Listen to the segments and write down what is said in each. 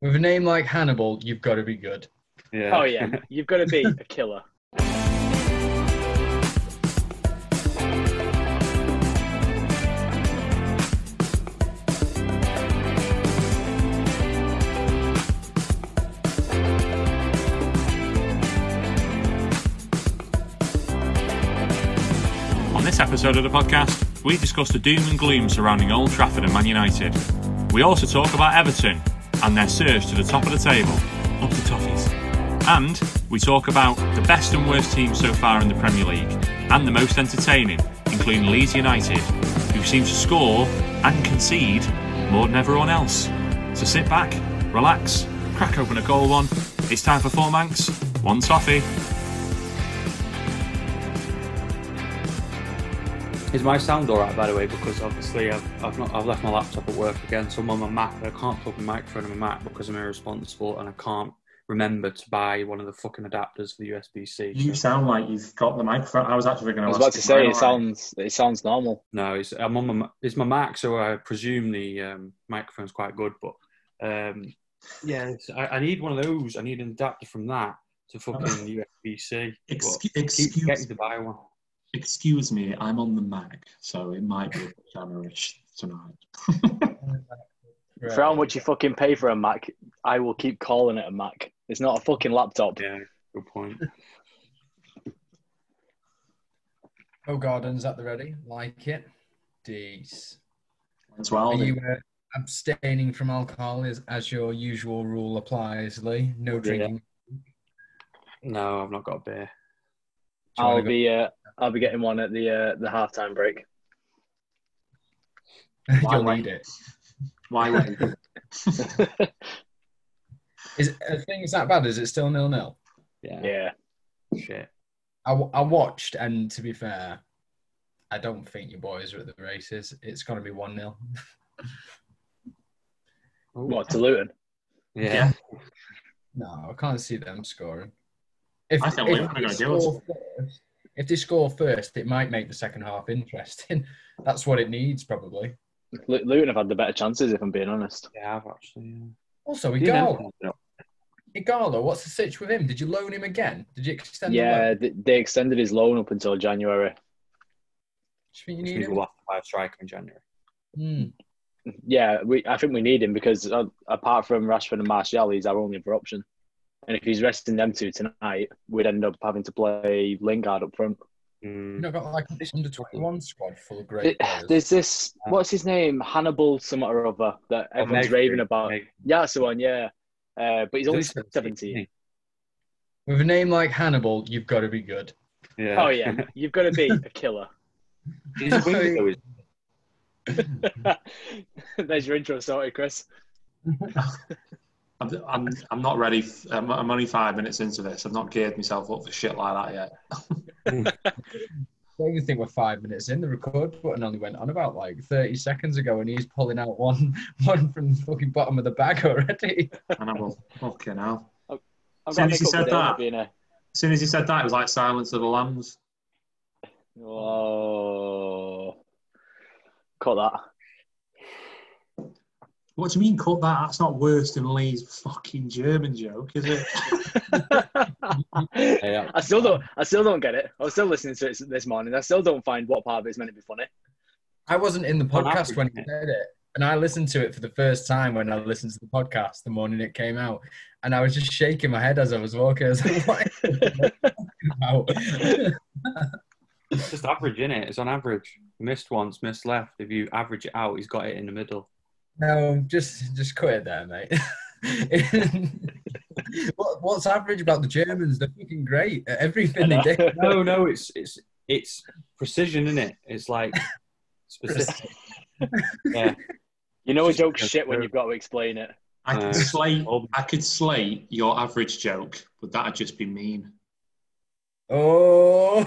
With a name like Hannibal, you've got to be good. Yeah. Oh yeah, you've got to be a killer. On this episode of the podcast, we discuss the doom and gloom surrounding Old Trafford and Man United. We also talk about Everton and their surge to the top of the table, up the toffees. And we talk about the best and worst teams so far in the Premier League and the most entertaining, including Leeds United, who seem to score and concede more than everyone else. So sit back, relax, crack open a cold one. It's time for four Mancs, one toffee. Is my sound alright, by the way? Because obviously I've, I've not I've left my laptop at work again, so I'm on my Mac. But I can't plug my microphone in my Mac because I'm irresponsible and I can't remember to buy one of the fucking adapters for the USB-C. You So- sound like you've got the microphone. I was actually going I to. was about to say it sounds it sounds normal. No, it's I'm on my it's my Mac, so I presume the um, microphone's quite good. But um, yeah, I, I need one of those. I need an adapter from that to fucking USB-C. but Excuse, I keep excuse, getting to buy one. Excuse me. I'm on the Mac, so it might be a bit jammerish tonight. For how much you fucking pay for a Mac, I will keep calling it a Mac. It's not a fucking laptop. Yeah, good point. Oh, Gordon's at the ready. Like it. Deece. As well. Are you uh, abstaining from alcohol is, as your usual rule applies, Lee? No Yeah. drinking. No, I've not got a beer. I'll wanna go- be uh, I'll be getting one at the uh, the halftime break. Why You'll wait? need it. Why wait? Is are things that bad? Is it still nil nil? Yeah, yeah, shit. I, w- I watched, and to be fair, I don't think your boys are at the races. It's going to be 1 0. what to Luton? Yeah. No, I can't see them scoring. If, I think if Luton are gonna do it. Score first- if they score first, it might make the second half interesting. That's what it needs, probably. Lu- Luton have had the better chances, if I'm being honest. Yeah, I've actually. Yeah. Also, Yeah. Ighalo. Ighalo, what's the sitch with him? Did you loan him again? Did you extend the Yeah, loan? they, they extended his loan up until January. Do you think you Just need need him? to have to buy a striker in January. Hmm. Yeah, we I think we need him because uh, apart from Rashford and Martial, he's our only other option. And if he's resting them two tonight, we'd end up having to play Lingard up front. Mm. You've got like an under 21 squad full of great It- players. there's this, what's his name? Hannibal, something or other, that Oh, everyone's Meg- raving about. Meg- Yeah, that's the one, yeah. Uh, but he's only He's 17. With a name like Hannibal, you've got to be good. Yeah. Oh, yeah. You've got to be a killer. He's a winger, though, isn't There's your intro sorted, Chris. I'm, I'm, I'm not ready. f- I'm, I'm only five minutes into this. I've not geared myself up for shit like that yet. I don't even think we're five minutes in. The record button only went on about like 30 seconds ago, and he's pulling out one one from the fucking bottom of the bag already. And I will. Fucking hell. I've Soon got as to you make said that- a- As soon as he said that, it was like Silence of the Lambs. Oh. Cut that. What do you mean, cut that? That's not worse than Lee's fucking German joke, is it? Yeah. I still don't. I still don't get it. I was still listening to it this morning. I still don't find what part of it's meant to be funny. I wasn't in the podcast when he said it, and I listened to it for the first time when I listened to the podcast the morning it came out, and I was just shaking my head as I was walking. I was like, "What are you talking about?" It's just average, is it? It's on average. Missed once, missed left. If you average it out, he's got it in the middle. No, just just quit it there, mate. what, what's average about the Germans? They're fucking great at everything they do. No, no, it's it's it's precision, isn't it? It's like specific. yeah. You know a joke's shit when you've got to explain it. I could Uh, slate. I could slate your average joke, but that'd just be mean. Oh.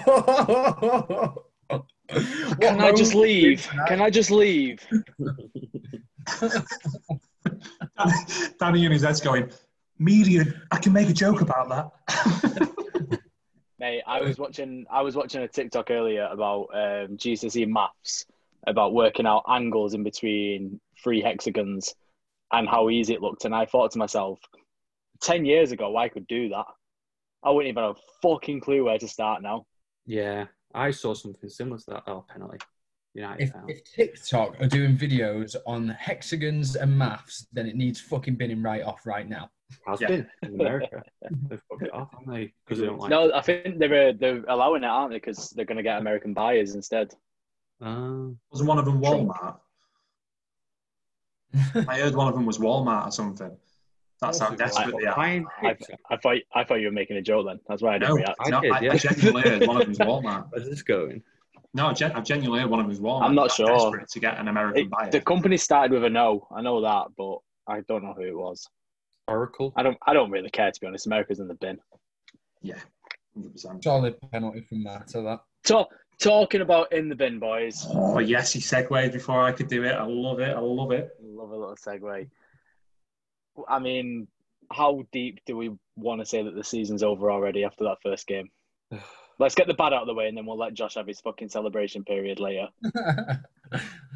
Can I just leave? Can I just leave? Danny in his head's going, media. I can make a joke about that. Mate, I was watching. I was watching a TikTok earlier about um, GCSE maths about working out angles in between three hexagons, and how easy it looked. And I thought to myself, 10 years ago, I could do that. I wouldn't even have a fucking clue where to start now. Yeah, I saw something similar to that. Oh, penalty. United If, foul. if TikTok are doing videos on hexagons and maths, then it needs fucking binning right off right now. Has Yeah. been in America. They've fucked it off, haven't they? Because they don't like. No, I think they're uh, they're allowing it, aren't they? Because they're going to get American buyers instead. Ah. Wasn't one of them Walmart? I heard one of them was Walmart or something. That's how desperate they are. Buying I. I thought I thought you were making a joke then. That's why I didn't No, react. I no, did, I, yeah. I genuinely heard one of them's Walmart. Where's this going? No, I, gen- I genuinely heard one of them's Walmart. I'm not They're sure. Desperate to get an American It- buyer. the company started with a no. I know that, but I don't know who it was. Oracle. I don't. I don't really care to be honest. America's in the bin. Yeah, hundred percent. Solid penalty from that to that. So, talking about in the bin, boys. Oh yes, he segued before I could do it. I love it. I love it. Love a little segue. I mean, how deep do we want to say that the season's over already after that first game? Let's get the bad out of the way, and then we'll let Josh have his fucking celebration period later.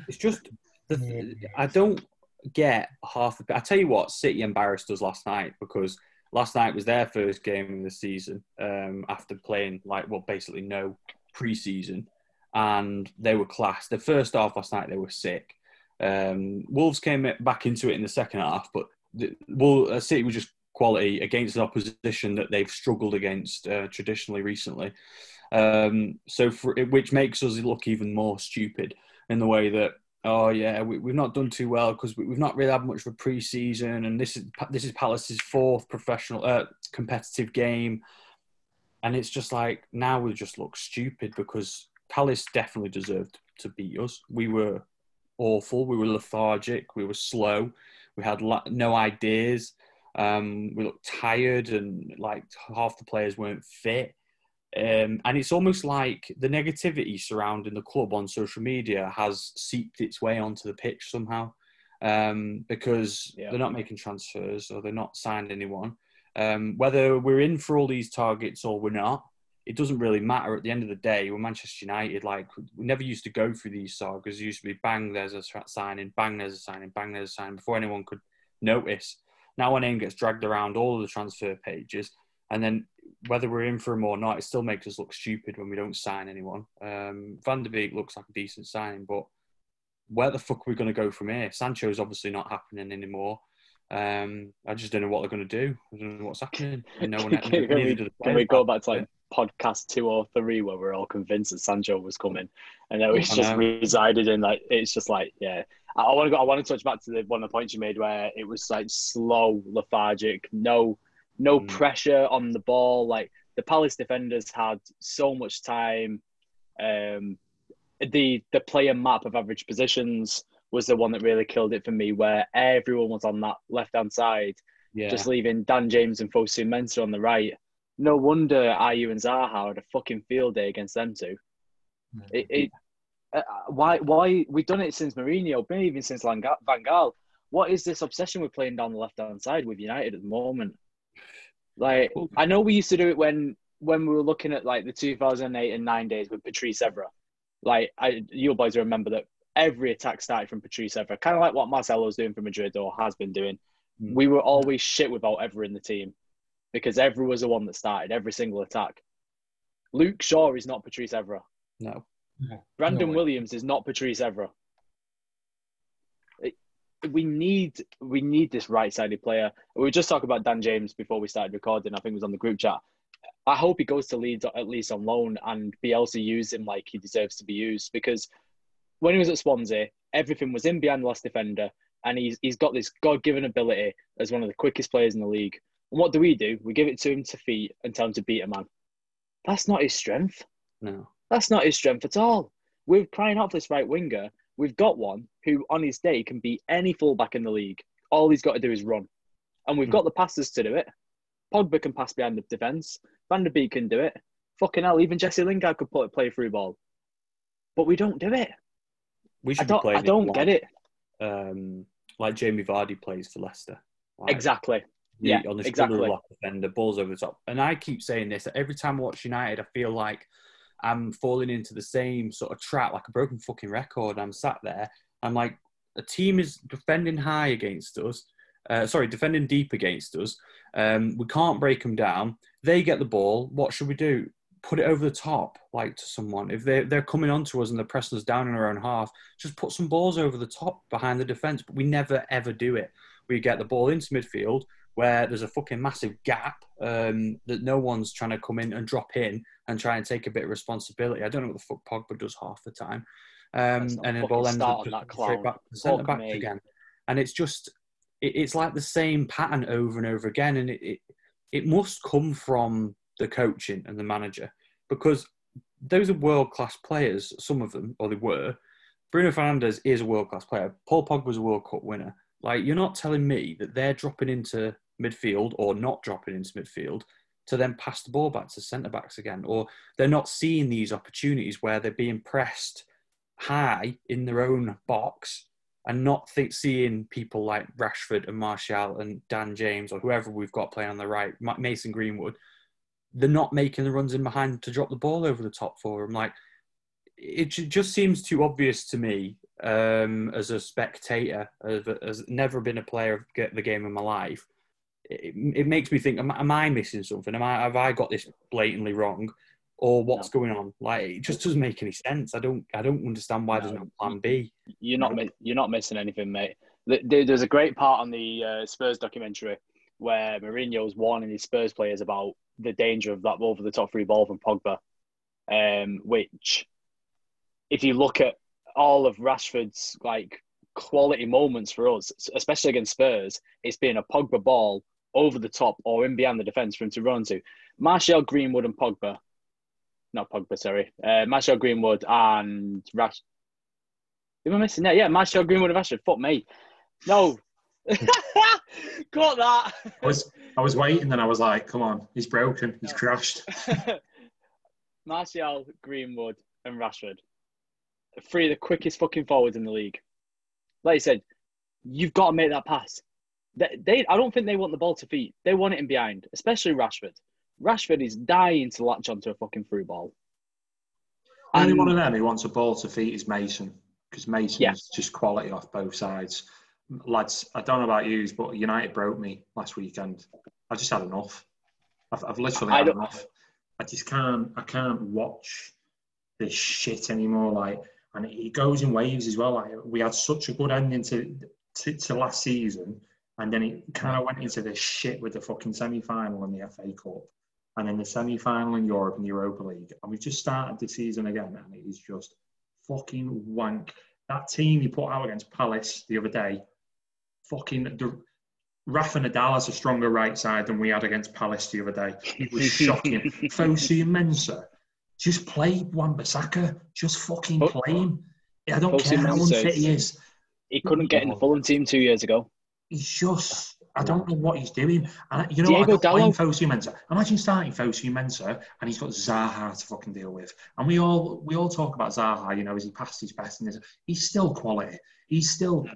It's just the, I don't get half. The, I tell you what, City embarrassed us last night because last night was their first game of the season um, after playing like well basically no preseason, and they were class. The first half last night they were sick. Um, Wolves came back into it in the second half, but the, well, uh, City was just quality against an opposition that they've struggled against uh, traditionally recently. Um, so, for, which makes us look even more stupid in the way that oh yeah we, we've not done too well because we, we've not really had much of a pre-season and this is this is Palace's fourth professional uh, competitive game. And it's just like now we just look stupid because Palace definitely deserved to beat us. We were awful. We were lethargic. We were slow. We had la- no ideas um, we looked tired and like half the players weren't fit um, and it's almost like the negativity surrounding the club on social media has seeped its way onto the pitch somehow um, because Yeah. they're not making transfers or they're not signed anyone. Um, whether we're in for all these targets or we're not, it doesn't really matter. At the end of the day, we're Manchester United. Like we never used to go through these sagas. It used to be bang, there's a signing, bang, there's a signing, bang, there's a signing before anyone could notice. Now, our name gets dragged around all of the transfer pages, and then whether we're in for him or not, it still makes us look stupid when we don't sign anyone. Um, Van der Beek looks like a decent signing, but where the fuck are we going to go from here? Sancho's obviously not happening anymore. Um, I just don't know what they're going to do. I don't know what's happening. And no one, can, we, can we go back to like podcast two or three where we're all convinced that Sancho was coming, and now it's just resided in like it's just like yeah. I, want to go. I want to touch back to the one of the points you made where it was like slow, lethargic, no, no Mm. pressure on the ball. Like the Palace defenders had so much time. Um, the the player map of average positions was the one that really killed it for me, where everyone was on that left hand side Yeah. just leaving Dan James and Fosu Mensah on the right. No wonder Ayew and Zaha had a fucking field day against them two. It, it, uh, why, why we've done it since Mourinho, maybe even since Langa- Van Gaal. What is this obsession with playing down the left hand side with United at the moment? Like, I know we used to do it when when we were looking at like the 2008 and nine days with Patrice Evra. Like, I, you boys remember that every attack started from Patrice Evra, kind of like what Marcelo's doing for Madrid or has been doing Mm. we were always shit without ever in the team because Evra was the one that started every single attack. Luke Shaw is not Patrice Evra. no. Mm-hmm. Brandon No. Williams is not Patrice Evra. It- we need we need this right-sided player. We were just talking about Dan James before we started recording. I think it was on the group chat. I hope he goes to Leeds at least on loan and be able to use him like he deserves to be used because when he was at Swansea, everything was in behind the last defender, and he's he's got this God-given ability as one of the quickest players in the league. And what do we do? We give it to him to feet and tell him to beat a man. That's not his strength. No. That's not his strength at all. We're crying out for this right winger. We've got one who, on his day, can beat any fullback in the league. All he's got to do is run. And we've Hmm. got the passes to do it. Pogba can pass behind the defence. Van der Beek can do it. Fucking hell, even Jesse Lingard could put, play through ball. But we don't do it. We should be don't, I don't like, get it. Um, like Jamie Vardy plays for Leicester. Like, Exactly. the- Yeah, on the exactly. shoulder lock defender, balls over the top. And I keep saying this that every time I watch United, I feel like I'm falling into the same sort of trap, like a broken fucking record. I'm sat there. I'm like, a team is defending high against us. Uh, sorry, defending deep against us. Um, we can't break them down. They get the ball. What should we do? Put it over the top, like to someone. If they're, they're coming onto us and they're pressing us down in our own half, just put some balls over the top behind the defence. But we never, ever do it. We get the ball into midfield where there's a fucking massive gap um, that no one's trying to come in and drop in and try and take a bit of responsibility. I don't know what the fuck Pogba does half the time. Um, and the fucking ball ends up on just that straight back centre back me. again. And it's just, it, it's like the same pattern over and over again. And it, it, it must come from the coaching and the manager because those are world class players, some of them, or they were. Bruno Fernandes is a world class player. Paul Pogba's a World Cup winner. Like, you're not telling me that they're dropping into midfield or not dropping into midfield to then pass the ball back to centre backs again, or they're not seeing these opportunities where they're being pressed high in their own box and not seeing people like Rashford and Martial and Dan James or whoever we've got playing on the right, Ma- Mason Greenwood, they're not making the runs in behind to drop the ball over the top for them. Like it just seems too obvious to me um, as a spectator, as, as never been a player of the game in my life. It, it makes me think: am, am I missing something? Am I have I got this blatantly wrong, or what's going on? Like it just doesn't make any sense. I don't I don't understand why there's No. no plan B. You're not you're not missing anything, mate. Th- there- There's a great part on the uh, Spurs documentary where Mourinho's warning his Spurs players about the danger of that over the top free ball from Pogba, um, which, if you look at all of Rashford's like quality moments for us, especially against Spurs, it's been a Pogba ball over the top or in behind the defence for him to run to. Martial, Greenwood, and Pogba. Not Pogba, sorry. Uh, Martial, Greenwood, and Rash. Am I missing that? Yeah, Martial, Greenwood, and Rashford. Fuck me. No. Got that. I was I was waiting, and I was like, "Come on, he's broken, he's crashed." Martial, Greenwood, and Rashford. Three of the quickest fucking forwards in the league. Like I said, you've got to make that pass. They, they, I don't think they want the ball to feet. They want it in behind, especially Rashford. Rashford is dying to latch onto a fucking through ball. The only one of them who wants a ball to feet is Mason because Mason Yeah. is just quality off both sides. Lads, I don't know about you, but United broke me last weekend. I just had enough. I've, I've literally had don't- enough. I just can't. I can't watch this shit anymore. Like, and it goes in waves as well. Like, we had such a good ending to to, to last season, and then it kind of went into this shit with the fucking semi final in the FA Cup, and then the semi final in Europe and the Europa League, and we've just started the season again, and it is just fucking wank. That team he put out against Palace the other day, fucking the Rafa Nadal has a stronger right side than we had against Palace the other day. It was shocking. Fosu and Mensah, just play Wan-Bissaka. Just fucking Fo- play him. I don't Fosu care how unfit he is. He couldn't get in the Fulham team two years ago. He's just, I don't know what he's doing. And you know, what? I Diego don't Fosu Mensah. Imagine starting Fosu Mensah and he's got Zaha to fucking deal with. And we all we all talk about Zaha, you know, is he past his best? And he's still quality. He's still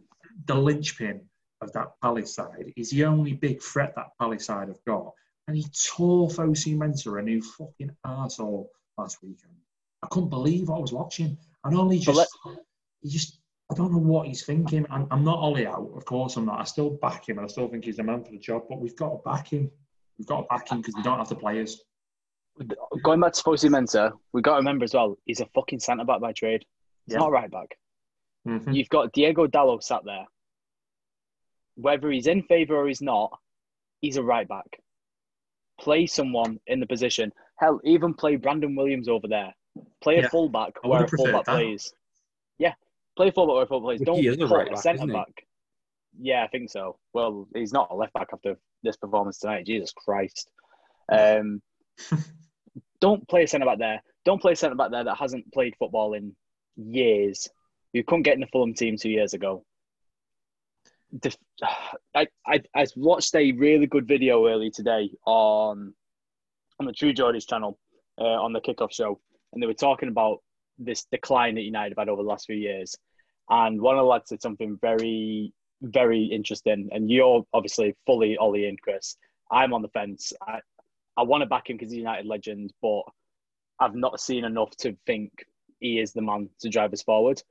the linchpin of that Palace side. He's the only big threat that Palace side have got. And he tore Fosu Mensah a new fucking arsehole last weekend. I couldn't believe what I was watching. And only just, he just, I don't know what he's thinking. I'm, I'm not Ollie out, of course I'm not. I still back him and I still think he's the man for the job, but we've got to back him. We've got to back him because we don't have the players. Going back to Fosu Mensah, we got to remember as well, he's a fucking centre back by trade. He's Yeah. not right back. Mhm. You've got Diogo Dalot sat there. Whether he's in favour or he's not, he's a right back. Play someone in the position. Hell, even play Brandon Williams over there. Play a Yeah. fullback where a fullback that. plays. Play where a fullback plays. Don't he is a right back, centre back. Yeah, I think so. Well, he's not a left back after this performance tonight. Jesus Christ. Um, don't play a centre back there. Don't play a centre back there that hasn't played football in years. You couldn't get in the Fulham team two years ago. I, I I watched a really good video earlier today on on the True Geordies channel uh, on the kickoff show, and they were talking about this decline that United have had over the last few years. And one of the lads said something very very interesting. And you're obviously fully Ollie in, Chris. I'm on the fence. I I want to back him because he's a United legend, but I've not seen enough to think he is the man to drive us forward.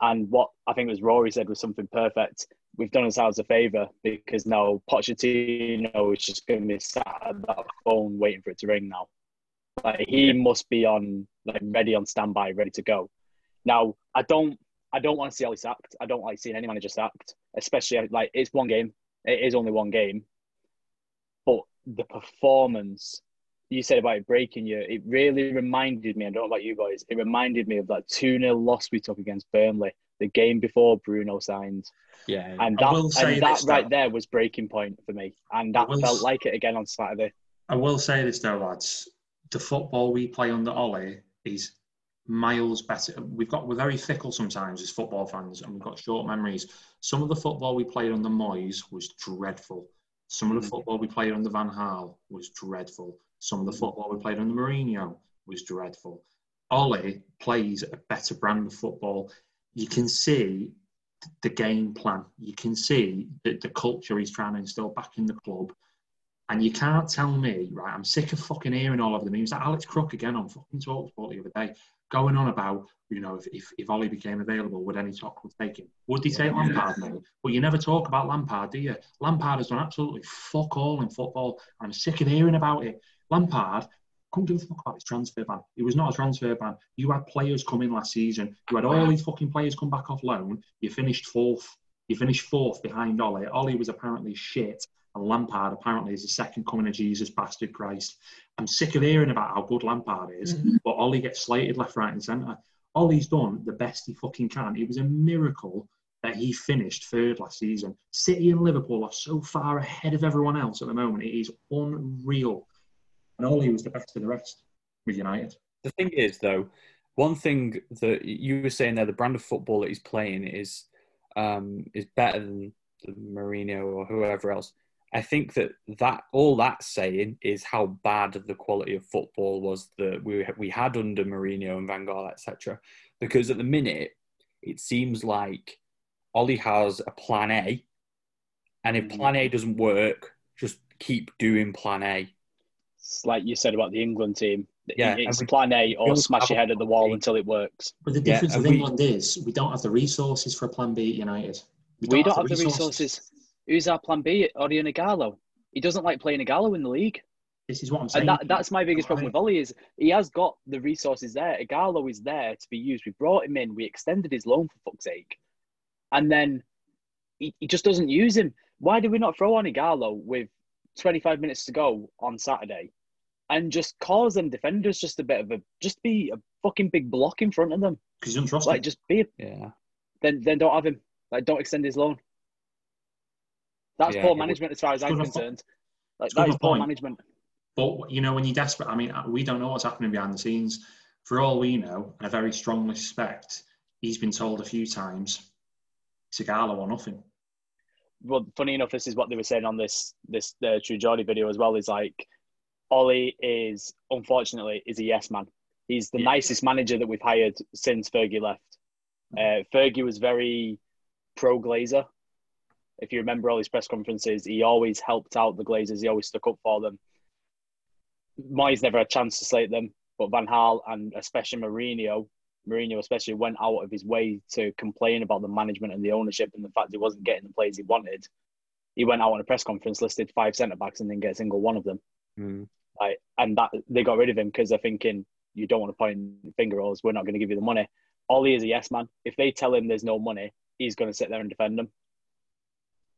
And what I think was Rory said was something perfect. We've done ourselves a favour because now Pochettino is just going to be sat at that phone waiting for it to ring now. Like he must be on like ready on standby, ready to go. Now I don't I don't want to see Ollie sacked. I don't like seeing any manager sacked, especially like it's one game. It is only one game, but the performance you said about it breaking you, it really reminded me. I don't know about you guys. It reminded me of that two 0 loss we took against Burnley the game before Bruno signed. Yeah, And I that, will say and that right though. there was breaking point for me, and that I felt s- like it again on Saturday. I will say this though, lads. The football we play under Ollie is miles better. We've got we're very fickle sometimes as football fans, and we've got short memories. Some of the football we played under Moyes was dreadful. Some of the Mhm. football we played under Van Gaal was dreadful. Some of the football we played under Mourinho was dreadful. Ollie plays a better brand of football. You can see the game plan. You can see the, the culture he's trying to instill back in the club. And you can't tell me, right? I'm sick of fucking hearing all of them. He was like Alex Crook again on fucking Talksport the other day, going on about, you know, if, if, if Ollie became available, would any top would take him? Would he take Lampard, mate? But you never talk about Lampard, do you? Lampard has done absolutely fuck all in football. I'm sick of hearing about it. Lampard couldn't give a fuck about his transfer ban. It was not a transfer ban. You had players come in last season. You had all these fucking players come back off loan. You finished fourth. You finished fourth behind Ollie. Ollie was apparently shit. And Lampard apparently is the second coming of Jesus, bastard Christ. I'm sick of hearing about how good Lampard is, but Ollie gets slated left, right, and centre. Ollie's done the best he fucking can. It was a miracle that he finished third last season. City and Liverpool are so far ahead of everyone else at the moment. It is unreal. And Ollie was the best of the rest with United. The thing is, though, one thing that you were saying there, the brand of football that he's playing is um, is better than the Mourinho or whoever else. I think that that all that's saying is how bad the quality of football was that we we had under Mourinho and Van Gaal, etc. Because at the minute, it seems like Ollie has a plan A, and if mm. plan A doesn't work, just keep doing plan A. It's like you said about the England team. Yeah, it's we- plan A or smash your head at the wall A. until it works. But the difference and with we- England is we don't have the resources for a plan B at United. We don't have the resources. Who's our plan B? Odion Ighalo. He doesn't like playing Ighalo in the league. This is what I'm saying. And that, that's my biggest problem with Ollie is he has got the resources there. Ighalo is there to be used. We brought him in. We extended his loan for fuck's sake. And then he, he just doesn't use him. Why did we not throw on Ighalo with 25 minutes to go on Saturday and just cause them defenders just a bit of a, just be a fucking big block in front of them? because you don't trust Like, him. just be, a, Yeah. then, then don't have him. Like, don't extend his loan. That's Yeah, poor management as far as I'm concerned. Like, that is poor management. But you know, when you're desperate, I mean, we don't know what's happening behind the scenes. For all we know, and I very strongly suspect, he's been told a few times, Sigala or nothing. well, funny enough, this is what they were saying on this this uh, True Geordie video as well. Is like Ollie is unfortunately is a yes man. He's the Yeah. nicest manager that we've hired since Fergie left. Uh, Fergie was very pro Glazer. If you remember all his press conferences, he always helped out the Glazers. He always stuck up for them. Moyes never had a chance to slate them, but Van Gaal and especially Mourinho, Mourinho especially went out of his way to complain about the management and the ownership and the fact he wasn't getting the players he wanted. He went out on a press conference, listed five centre backs, and didn't get a single one of them. Mm. Like, and that they got rid of him because they're thinking you don't want to point finger at us. We're not going to give you the money. Ollie is a yes man. If they tell him there's no money, he's going to sit there and defend them.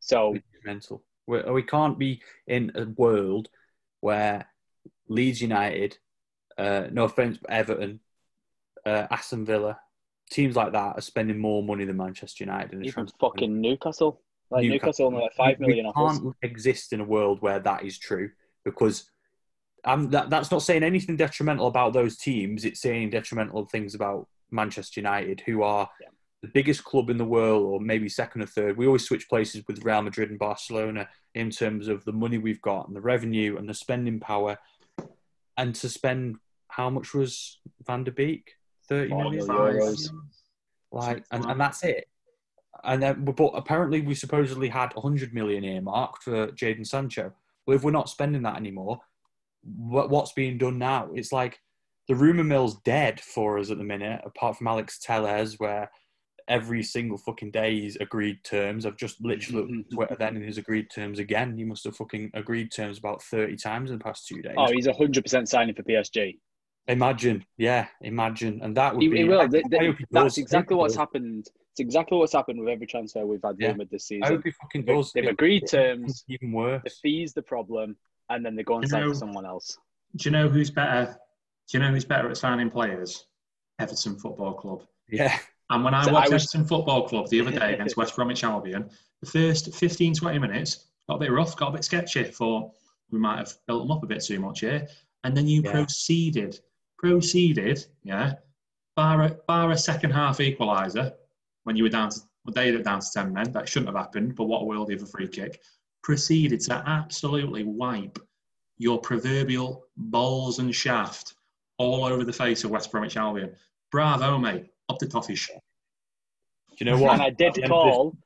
So mental. We, we can't be in a world where Leeds United, uh, no offense, but Everton, uh, Aston Villa, teams like that are spending more money than Manchester United in even fucking Newcastle, like Newcastle, Newcastle. only like five million we offers. can't exist in a world where that is true because um, that, that's not saying anything detrimental about those teams. It's saying detrimental things about Manchester United, who are Yeah. The biggest club in the world, or maybe second or third. We always switch places with Real Madrid and Barcelona in terms of the money we've got and the revenue and the spending power. And to spend how much was Van der Beek? 30 Forty million? million euros. Like, and, and that's it. And then, but apparently, we supposedly had 100 million earmarked for Jadon Sancho. Well, if we're not spending that anymore, what, what's being done now? It's like the rumor mill's dead for us at the minute, apart from Alex Telles, where every single fucking day he's agreed terms. I've just literally looked at mm-hmm. Twitter then and he's agreed terms again. He must have fucking agreed terms about 30 times in the past two days. Oh, he's hundred percent signing for PSG. Imagine, yeah, imagine. And that would He, be he will. I Th- th- hope he that's exactly I hope he what's does. happened. It's exactly what's happened with every transfer we've had Yeah. rumored this I season. hope he fucking They've, does. they've It- agreed it- terms. Even worse. The fee's the problem, and then they go and sign for someone else. Do you know who's better? Do you know who's better at signing players? Everton Football Club. Yeah. And when I So watched I was- Everton Football Club the other day against West Bromwich Albion, the first 15, 20 minutes got a bit rough, got a bit sketchy. Thought we might have built them up a bit too much here. And then you Yeah. proceeded, proceeded, yeah, bar a, bar a second half equaliser when you were down to, well, they were down to 10 men. That shouldn't have happened, but what a world of a free kick. Proceeded to absolutely wipe your proverbial balls and shaft all over the face of West Bromwich Albion. Bravo, mate. Up the toffees. Do you know what? And I did the end this- call.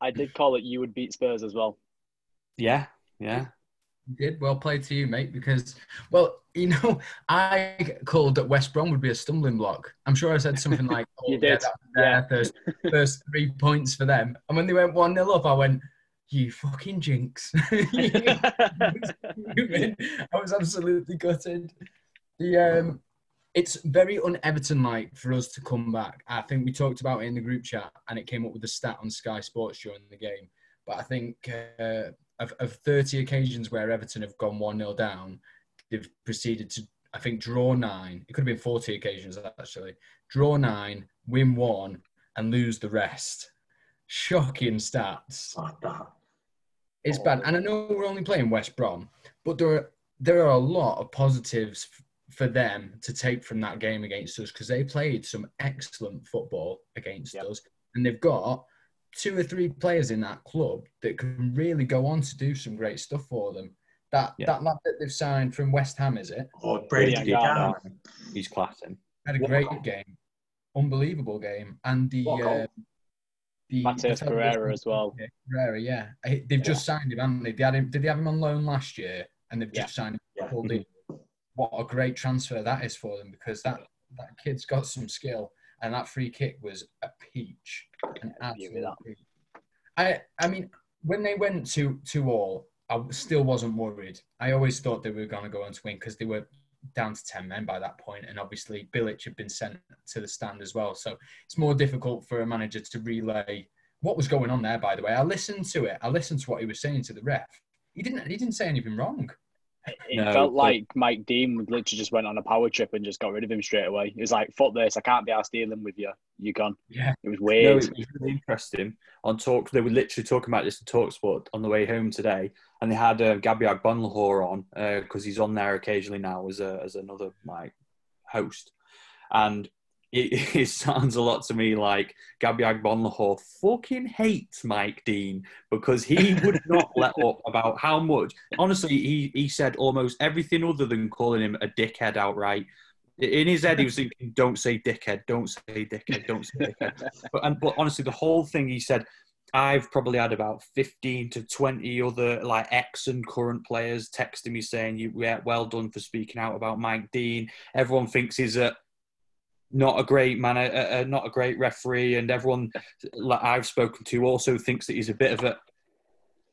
I did call it. You would beat Spurs as well. Yeah, yeah. You did well played to you, mate. Because, well, you know, I called that West Brom would be a stumbling block. I'm sure I said something like, "Oh, You yeah, did. that was first, first three points for them." And when they went one 0 up, I went, "You fucking jinx!" I was absolutely gutted. The um, it's very un-Everton like for us to come back. I think we talked about it in the group chat, and it came up with the stat on Sky Sports during the game. But I think uh, of, of 30 occasions where Everton have gone 1 0 down, they've proceeded to, I think, draw nine. It could have been 40 occasions actually. Draw nine, win one, and lose the rest. Shocking stats. It's bad. And I know we're only playing West Brom, but there are, there are a lot of positives for them to take from that game against us because they played some excellent football against Yep. us. And they've got two or three players in that club that can really go on to do some great stuff for them. That Yeah. that lad that they've signed from West Ham, is it? Oh, Grady Yeah, Diangana. yeah. He's classing. Had a What great goal? game. Unbelievable game. And the What goal? uh, the Matheus Pereira as well. Pereira, yeah. They've just signed him, haven't they? They had him, did they have him on loan last year? And they've Yeah. just signed him Yeah. What a great transfer that is for them because that, that kid's got some skill. And that free kick was a peach. An Yeah, give me absolute peach. I, I mean, when they went to, to all, I still wasn't worried. I always thought they were going to go on to win because they were down to 10 men by that point, And obviously, Bilic had been sent to the stand as well. So it's more difficult for a manager to relay what was going on there, by the way. I listened to it. I listened to what he was saying to the ref. He didn't. He didn't say anything wrong. It No, felt but- like Mike Dean literally just went on a power trip and just got rid of him straight away. He was like, "Fuck this! I can't be asked dealing with you. You gone." Yeah. It was No, weird. it was really interesting. On talk, they were literally talking about this in Talksport on the way home today, and they had uh, Gabriel Agbonlahor on because he's on there occasionally now as a as another like host, and it, it sounds a lot to me like Gabby Agbonlahor fucking hates Mike Dean because he would not let up about how much. Honestly, he he said almost everything other than calling him a dickhead outright. In his head, he was thinking, "Don't say dickhead, don't say dickhead, don't say dickhead." but, and, but honestly, the whole thing he said, I've probably had about 15 to 20 other like ex and current players texting me saying, "You, yeah, well done for speaking out about Mike Dean." Everyone thinks he's a not a great man, a, a, not a great referee, and everyone like I've spoken to also thinks that he's a bit of a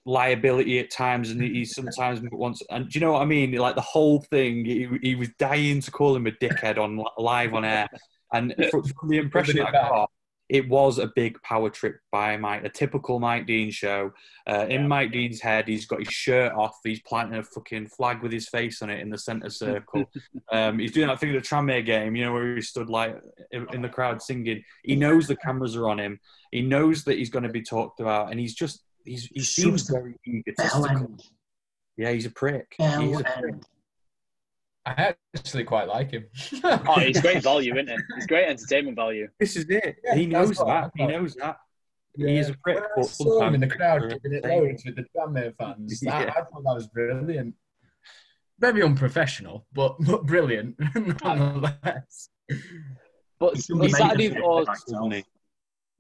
liability at times, and he sometimes wants. And do you know what I mean? Like the whole thing, he, he was dying to call him a dickhead on live on air, and from the impression I got, it was a big power trip by Mike, a typical Mike Dean show. Uh, in Yeah. Mike Dean's head, he's got his shirt off. He's planting a fucking flag with his face on it in the centre circle. um, he's doing that thing at the Tranmere game, you know, where he stood like in, in the crowd singing. He knows the cameras are on him. He knows that he's going to be talked about, and he's just he's, he seems very eager to. Bell to- end. yeah, he's a prick. He's a prick. End. I actually quite like him. Oh, he's great value, isn't it? He's great entertainment value. This is it. Yeah, he knows that. He knows that. Yeah. He is a prick. When I but saw him in the crowd giving it loads with the Tranmere fans. I, Yeah. I thought that was brilliant. Very unprofessional, but, but brilliant nonetheless. But He's gonna but Saturday making or it back to Funny.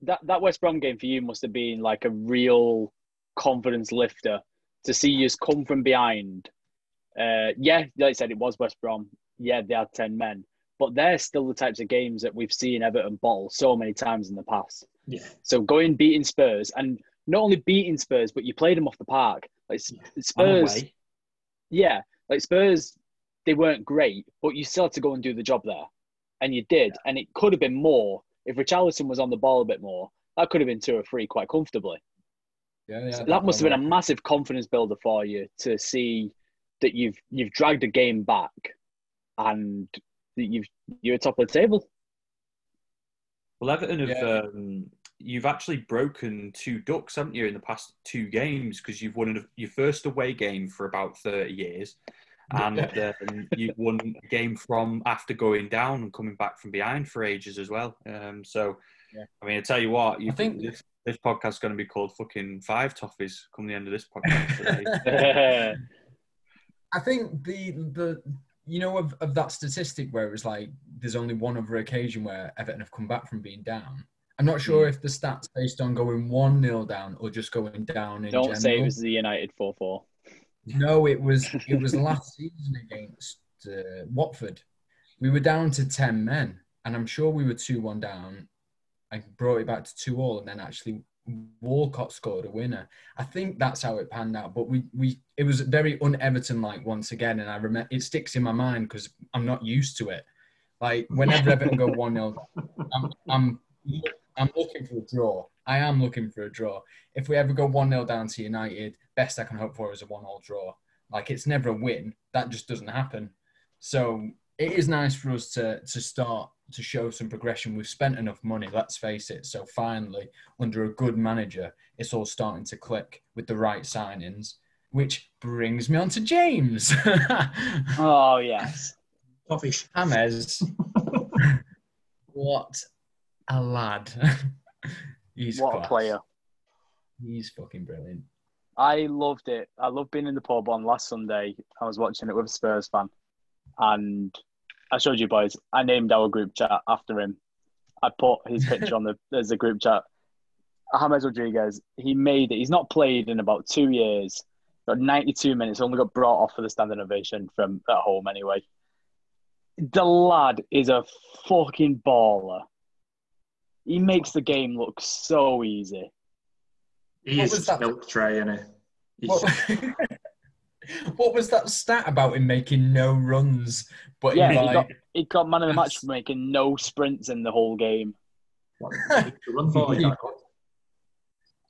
that that West Brom game for you must have been like a real confidence lifter to see you come from behind. Uh, yeah, like I said, it was West Brom. Yeah, they had ten men, but they're still the types of games that we've seen Everton bottle so many times in the past. Yeah. So going beating Spurs and not only beating Spurs, but you played them off the park. Like Spurs, yeah, like Spurs, they weren't great, but you still had to go and do the job there, and you did. And it could have been more if Richarlison was on the ball a bit more. That could have been two or three quite comfortably. Yeah, yeah. So that must have been a massive confidence builder for you to see that you've you've dragged a game back, and that you've you're at top of the table. Well, Everton have. Yeah. Um, you've actually broken two ducks, haven't you, in the past two games? Because you've won your first away game for about thirty years, and um, you've won a game from after going down and coming back from behind for ages as well. Um, so, Yeah. I mean, I tell you what, you I think- this, this podcast's going to be called "Fucking Five Toffees" come the end of this podcast. I think the the you know of, of that statistic where it was like there's only one other occasion where Everton have come back from being down. I'm not sure if the stats based on going one 0 down or just going down in Don't general. say it was the United four four. No, it was it was last season against uh, Watford. We were down to ten men, and I'm sure we were two one down. I brought it back to two all, and then actually Walcott scored a winner. I think that's how it panned out. But we we it was very un-Everton like once again, and I remember it sticks in my mind because I'm not used to it. Like whenever Everton go one 0 I'm I'm I'm looking for a draw. I am looking for a draw. If we ever go one 0 down to United, best I can hope for is a one all draw. Like it's never a win. That just doesn't happen. So it is nice for us to to start to show some progression. We've spent enough money, let's face it. So finally, under a good manager, it's all starting to click with the right signings, which brings me on to James. Oh yes. Offish. James. what a lad. He's what a player. He's fucking brilliant. I loved it. I loved being in the pub on last Sunday. I was watching it with a Spurs fan, and I showed you boys. I named our group chat after him. I put his picture on the as a group chat. James Rodriguez. He made it. He's not played in about two years. Got 92 minutes. Only got brought off for the standing ovation from at home anyway. The lad is a fucking baller. He makes the game look so easy. He What is a that? milk tray, isn't he? What, what was that stat about him making no runs? But Yeah, he he like, got he got man of the match for making no sprints in the whole game. to run for you.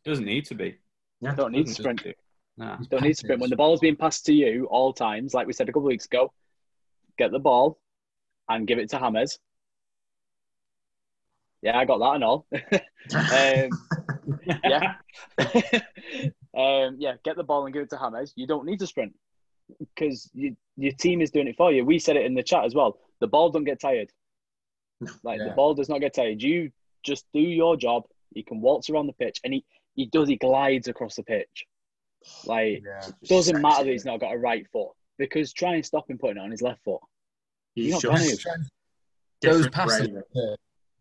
Doesn't need to be. Yeah. Don't need to sprint. need. Nah. Don't need to sprint. When the ball's being passed to you all times, like we said a couple of weeks ago, get the ball and give it to James. Yeah, I got that and all. um, yeah. um, yeah, get the ball and give it to James. You don't need to sprint because you, your team is doing it for you. We said it in the chat as well. The ball don't get tired. Like the ball does not get tired. You just do your job. You can waltz around the pitch, and he, he does. He glides across the pitch. Like yeah. doesn't matter that he's not got a right foot because try and stop him putting it on his left foot. He's not going to. those different passes brain.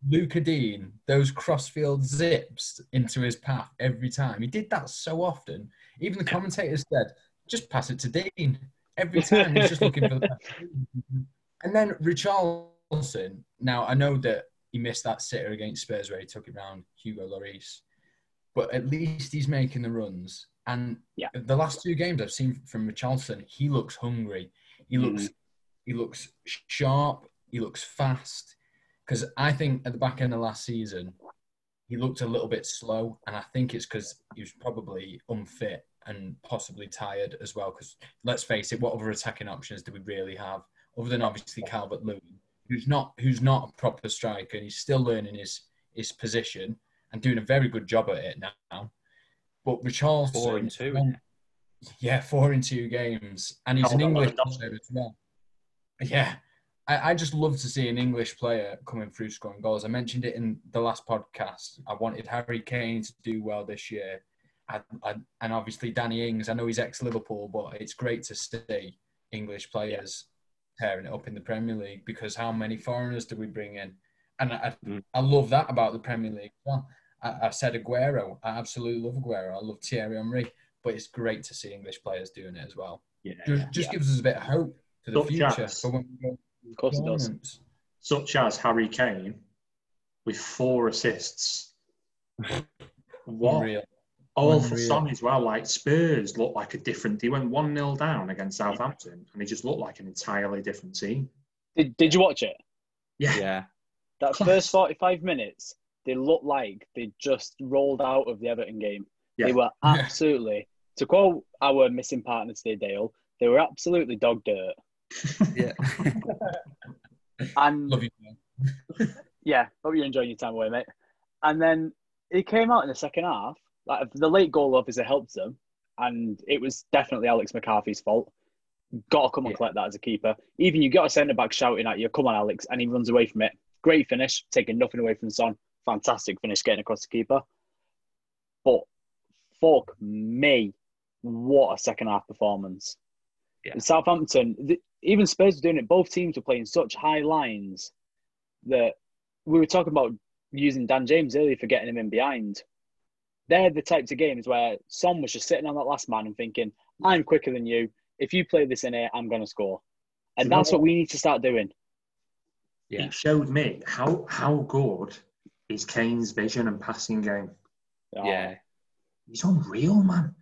Lucas Digne, those crossfield zips into his path every time. He did that so often. Even the commentators said, just pass it to Digne. Every time he's just looking for the And then Richarlison. Now I know that he missed that sitter against Spurs where he took it round Hugo Lloris. But at least he's making the runs. And Yeah. the last two games I've seen from Richarlison, he looks hungry. He looks mm-hmm. he looks sharp. He looks fast. Because I think at the back end of last season, he looked a little bit slow, and I think it's because he was probably unfit and possibly tired as well. Because let's face it, what other attacking options do we really have other than obviously Calvert Lewin, who's not who's not a proper striker and he's still learning his his position and doing a very good job at it now. But Richarlison, Four and two, yeah, four in two games, and he's an English player as well. Yeah, I, I just love to see an English player coming through scoring goals. I mentioned it in the last podcast. I wanted Harry Kane to do well this year, I, I, and obviously Danny Ings. I know he's ex-Liverpool, but it's great to see English players tearing it up in the Premier League because how many foreigners do we bring in? And I, Mm. I love that about the Premier League. Well, I, I said Aguero. I absolutely love Aguero. I love Thierry Henry, but it's great to see English players doing it as well. Yeah. Just, just Yeah. gives us a bit of hope for the future. For when we go Of course it does. tournaments. Such as Harry Kane with four assists What? Unreal. All for Unreal. Son as well. Like Spurs looked like a different. He went one 0 down against Southampton, and he just looked like an entirely different team. Did, did you watch it? Yeah, Yeah. That first 45 minutes, they looked like they just rolled out of the Everton game. Yeah. They were absolutely, to quote our missing partner today, Dale, they were absolutely dog dirt. Yeah. And Love you. man. yeah, hope you're enjoying your time away, mate. And then he came out in the second half. Like the late goal obviously helped them, and it was definitely Alex McCarthy's fault. Got to come and Yeah. collect that as a keeper. Even you got a centre back shouting at you, "Come on, Alex!" and he runs away from it. Great finish, taking nothing away from Son. Fantastic finish, getting across the keeper. But fuck me, what a second half performance! Yeah. Southampton, th- even Spurs were doing it. Both teams were playing such high lines that we were talking about using Dan James earlier for getting him in behind. They're the types of games where Son was just sitting on that last man and thinking, I'm quicker than you. If you play this in here, I'm going to score. And Do you know that's what we need to start doing. Yeah. it showed me how how good is Kane's vision and passing game. Yeah. He's unreal, man.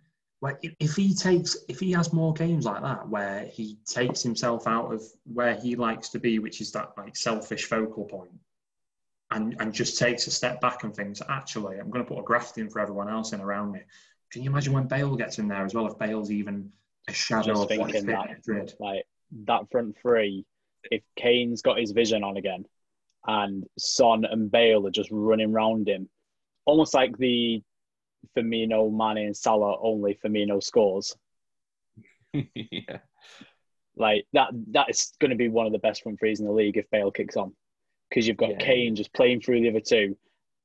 Like if- he takes, if he has more games like that, where he takes himself out of where he likes to be, which is that like selfish focal point, and and just takes a step back and thinks, actually, I'm going to put a graft in for everyone else in around me. Can you imagine when Bale gets in there as well? If Bale's even a shadow Just of what he's been that. at Madrid. Like that front three, if Kane's got his vision on again and Son and Bale are just running round him, almost like the Firmino, Mane, and Salah, only Firmino scores. yeah. Like that, that is going to be one of the best front threes in the league if Bale kicks on, because you've got Yeah. Kane just playing through the other two,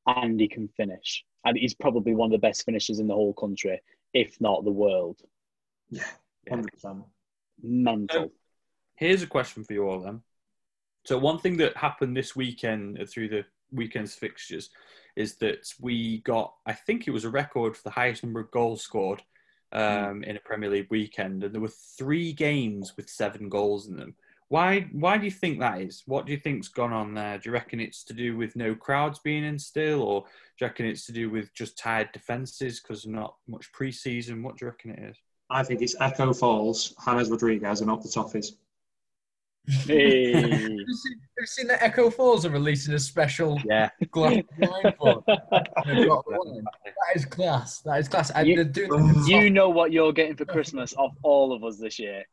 and he can finish, and he's probably one of the best finishers in the whole country, if not the world. Yeah, Yeah. hundred percent. Mental. Here's a question for you all then. So one thing that happened this weekend uh, through the weekend's fixtures is that we got, I think it was a record for the highest number of goals scored um, in a Premier League weekend, and there were three games with seven goals in them. Why? Why do you think that is? What do you think's gone on there? Do you reckon it's to do with no crowds being in still, or do you reckon it's to do with just tired defences because not much pre-season? What do you reckon it is? I think it's Echo Falls, James Rodriguez, and up the Toffees. Hey. Have you seen, have you seen that Echo Falls are releasing a special Yeah, glass blindfold? They've got one. That is class. That is class. And You- they're doing you know what you're getting for Christmas of all of us this year.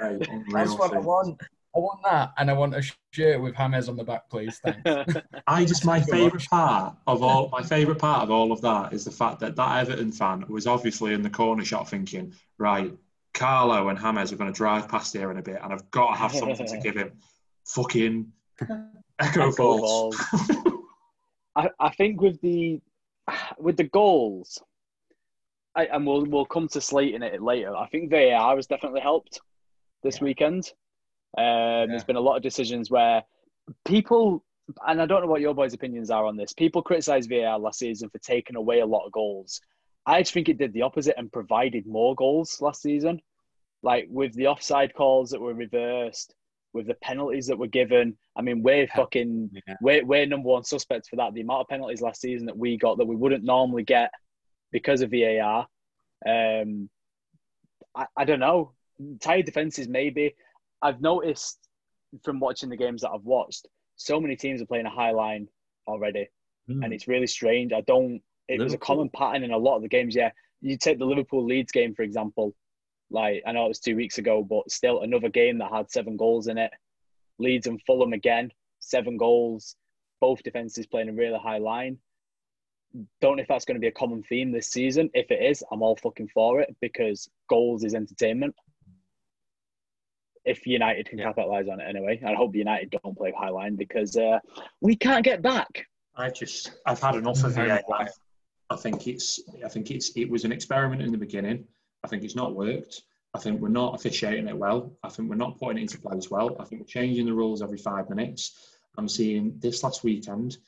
Right, That's what I want. I want that, and I want a shirt with James on the back, please. Thanks. I just my Thank you so favourite part of all my favourite part of all of that is the fact that that Everton fan was obviously in the corner shot thinking, right, Carlo and James are going to drive past here in a bit, and I've got to have something to give him. Fucking Echo Falls. I, I think with the with the goals, I, and we'll we'll come to slating it later. I think VAR has definitely helped this weekend. Um, There's been a lot of decisions where people, and I don't know what your boys' opinions are on this. People criticised VAR last season for taking away a lot of goals. I just think it did the opposite and provided more goals last season. Like with the offside calls that were reversed, with the penalties that were given. I mean, we're fucking Yeah. we're, we're number one suspects for that. The amount of penalties last season that we got that we wouldn't normally get because of VAR. Um, I, I don't know. Tired defenses, maybe. I've noticed from watching the games that I've watched, so many teams are playing a high line already, and it's really strange. I don't. It was a common pattern in a lot of the games. Yeah, you take the Liverpool Leeds game for example. Like I know it was two weeks ago, but still another game that had seven goals in it. Leeds and Fulham again, seven goals. Both defenses playing a really high line. Don't know if that's going to be a common theme this season. If it is, I'm all fucking for it because goals is entertainment. If United can Yeah. capitalise on it anyway, and I hope United don't play high line because uh, we can't get back. I've just I've had enough of Very VAR. I think it's I think it's it was an experiment in the beginning. I think it's not worked. I think we're not officiating it well. I think we're not putting it into place well. I think we're changing the rules every five minutes. I'm seeing this last weekend.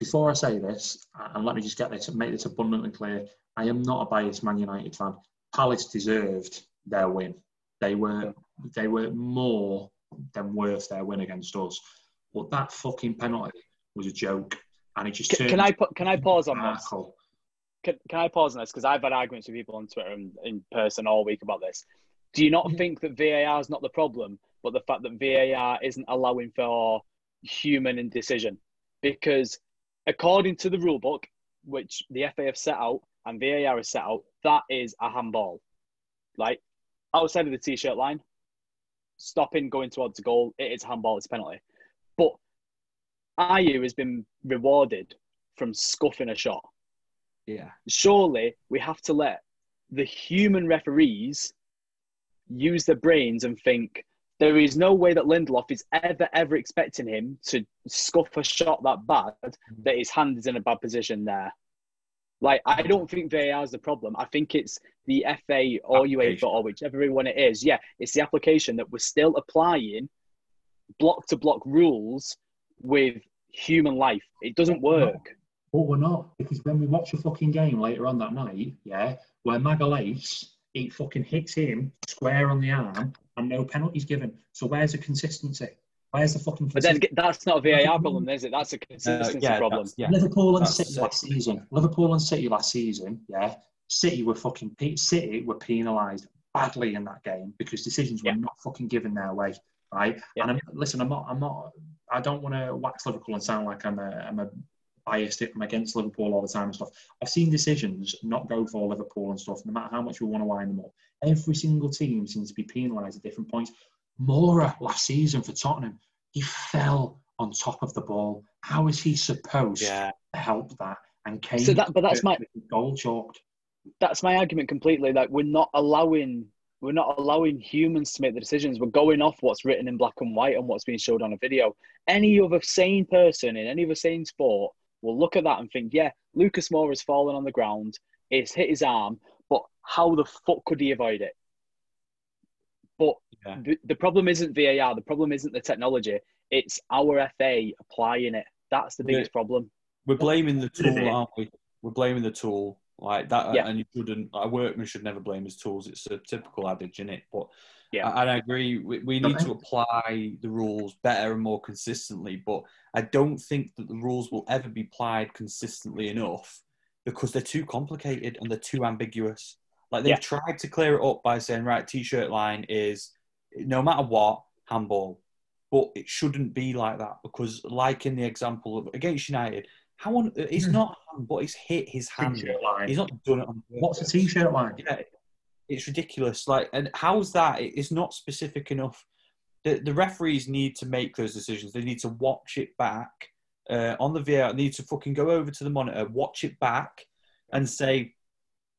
Before I say this, and let me just get this and make this abundantly clear, I am not a biased Man United fan. Palace deserved their win. They were they were more than worth their win against us. But that fucking penalty was a joke. and he just Can, turned can I put? Can I pause on this? Can, can I pause on this? Because I've had arguments with people on Twitter and in person all week about this. Do you not think that VAR is not the problem, but the fact that VAR isn't allowing for human indecision? Because according to the rule book, which the FA have set out and VAR has set out, that is a handball. Like outside of the t-shirt line, stopping going towards the goal, it is a handball, it's a penalty. But Ayew has been rewarded from scuffing a shot Yeah. surely we have to let the human referees use their brains and think there is no way that Lindelof is ever, ever expecting him to scuff a shot that bad that his hand is in a bad position there. Like, I don't think VAR is the problem. I think it's the FA or UEFA or whichever one it is. Yeah, it's the application that we're still applying block to block rules with human life. It doesn't work. But we're not, because when we watch a fucking game later on that night, yeah, where Magalhaes, it fucking hits him square on the arm and no penalties given. So where's the consistency? Where's the fucking But then that's not a VAR problem, is it? That's a consistency Uh, yeah, problem. yeah. Liverpool and That's City last season. Liverpool and City last season, yeah. City were fucking pe- City were penalised badly in that game because decisions were Yeah. not fucking given their way, right? Yeah. And I'm, listen, I'm not, I'm not, I don't want to wax Liverpool and sound like I'm a, I'm a biased. I'm against Liverpool all the time and stuff. I've seen decisions not go for Liverpool and stuff, no matter how much we want to wind them up. Every single team seems to be penalised at different points. Moura last season for Tottenham, he fell on top of the ball. How is he supposed Yeah. to help that? And Kane, So that- but that's my- goal chalked. That's my argument completely. Like we're not allowing we're not allowing humans to make the decisions. We're going off what's written in black and white and what's being showed on a video. Any other sane person in any other sane sport will look at that and think, yeah, Lucas Moura has fallen on the ground, it's hit his arm, but how the fuck could he avoid it? But Yeah. the, the problem isn't VAR, the problem isn't the technology, it's our FA applying it. That's the Yeah. biggest problem. We're blaming the tool, aren't we? We're blaming the tool like that, Yeah. and you shouldn't. A workman should never blame his tools. It's a typical adage, in it? But Yeah. and I agree. We, we need to apply the rules better and more consistently. But I don't think that the rules will ever be applied consistently enough because they're too complicated and they're too ambiguous. Like they've Yeah. tried to clear it up by saying, right, t-shirt line is no matter what handball, but it shouldn't be like that because, like in the example of against United, how on it's Hmm. not a hand, but it's hit his hand. T-shirt line. He's not done it on What's a purpose. t-shirt line? Yeah, it's ridiculous. Like, and how's that? It's not specific enough. The, the referees need to make those decisions. They need to watch it back uh, on the VAR. They need to fucking go over to the monitor, watch it back, and say,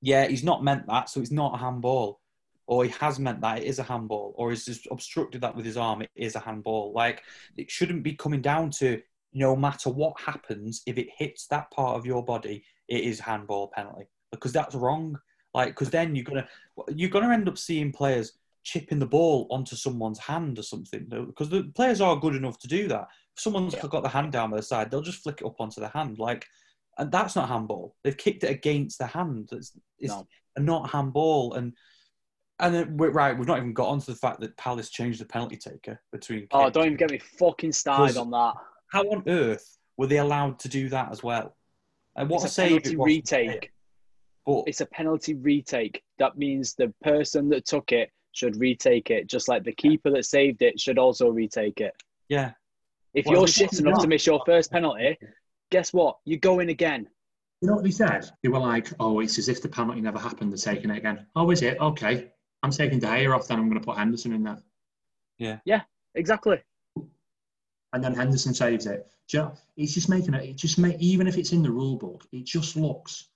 "Yeah, he's not meant that, so it's not a handball." Or he has meant that it is a handball, or he's just obstructed that with his arm. It is a handball. Like it shouldn't be coming down to no matter what happens, if it hits that part of your body, it is handball penalty because that's wrong. Like, because then you're gonna you're gonna end up seeing players chipping the ball onto someone's hand or something because the players are good enough to do that. If someone's Yeah. got the hand down by the side, they'll just flick it up onto the hand. Like, and that's not handball. They've kicked it against the hand. It's, it's No. not handball. And and then we're right. We've not even got onto the fact that Palace changed the penalty taker between. Oh, don't even get me fucking started on that. How on earth were they allowed to do that as well? And what It's a save penalty it was to hit, retake. But It's a penalty retake. That means the person that took it should retake it, just like the keeper that saved it should also retake it. yeah, If Well, you're it's shit not- enough to miss your first penalty, guess what? You're going again. You know what they said? They were like, "Oh, it's as if the penalty never happened. They're taking it again." Oh, is it? Okay, I'm taking De Gea off. Then I'm going to put Henderson in there, Yeah. Yeah. Exactly. and then Henderson saves it. Do you know, it's just making it. It just make even if it's in the rule book, it just looks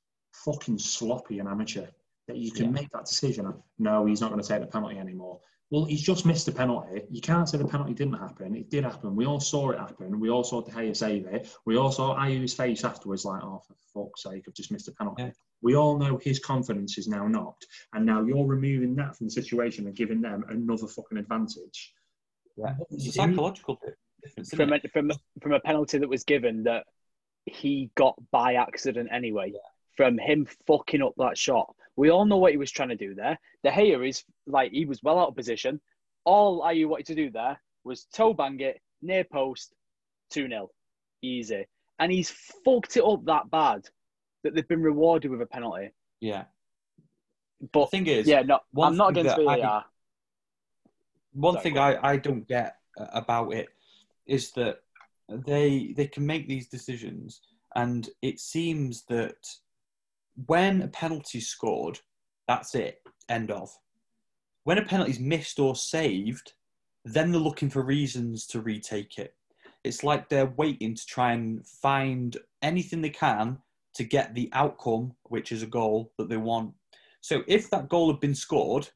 fucking sloppy and amateur that you can Yeah. make that decision. Of, no, he's not going to take the penalty anymore. Well, he's just missed the penalty. You can't say the penalty didn't happen. It did happen. We all saw it happen. We all saw De Gea save it. We all saw Ayew's face afterwards, like, oh, for fuck's sake, I've just missed a penalty. Yeah. We all know his confidence is now knocked. And now you're removing that from the situation and giving them another fucking advantage. Yeah. It's a psychological di- difference. Isn't From a, from from a penalty that was given that he got by accident anyway. From him fucking up that shot, we all know what he was trying to do there. De Gea is like he was well out of position. All Ayew wanted to do there was toe bang it near post, two 0 easy. and he's fucked it up that bad that they've been rewarded with a penalty. Yeah. But The thing is, yeah, no, I'm not against I- VAR. one Sorry, thing I, I don't get uh, about it is that they they can make these decisions and it seems that when a penalty is scored that's it end of when a penalty is missed or saved then they're looking for reasons to retake it it's like they're waiting to try and find anything they can to get the outcome which is a goal that they want so if that goal had been scored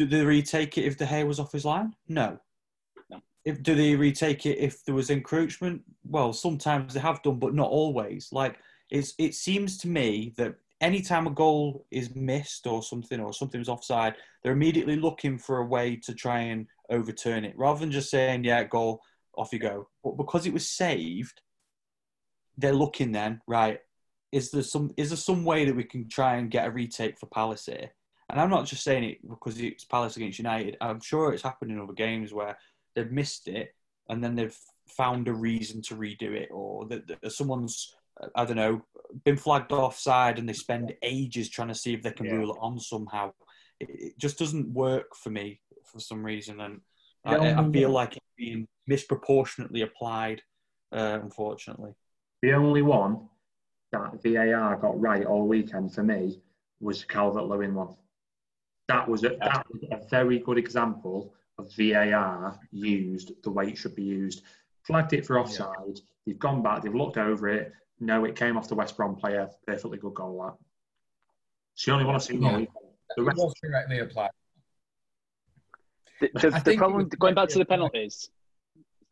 do they retake it if the hair was off his line? No. No. If do they retake it if there was encroachment? Well, sometimes they have done, but not always. Like it seems to me that anytime a goal is missed or something or something's offside, they're immediately looking for a way to try and overturn it rather than just saying, Yeah, goal, off you go. But because it was saved, they're looking then, right, is there some is there some way that we can try and get a retake for Palace here? And I'm not just saying it because it's Palace against United. I'm sure it's happened in other games where they've missed it and then they've found a reason to redo it, or that, that someone's, I don't know, been flagged offside and they spend ages trying to see if they can Yeah. rule it on somehow. It, it just doesn't work for me for some reason, and Yeah, I, I feel like it's being misproportionately applied, uh, unfortunately. The only one that VAR got right all weekend for me was Calvert Lewin one. That was a, that was a very good example of VAR used the way it should be used. Flagged it for offside. They've gone back. They've looked over it. No, it came off the West Brom player. Perfectly good goal. That. It's the only one I've seen Yeah. The It rest, was correctly applied. The, the, the problem, was- going back to the penalties.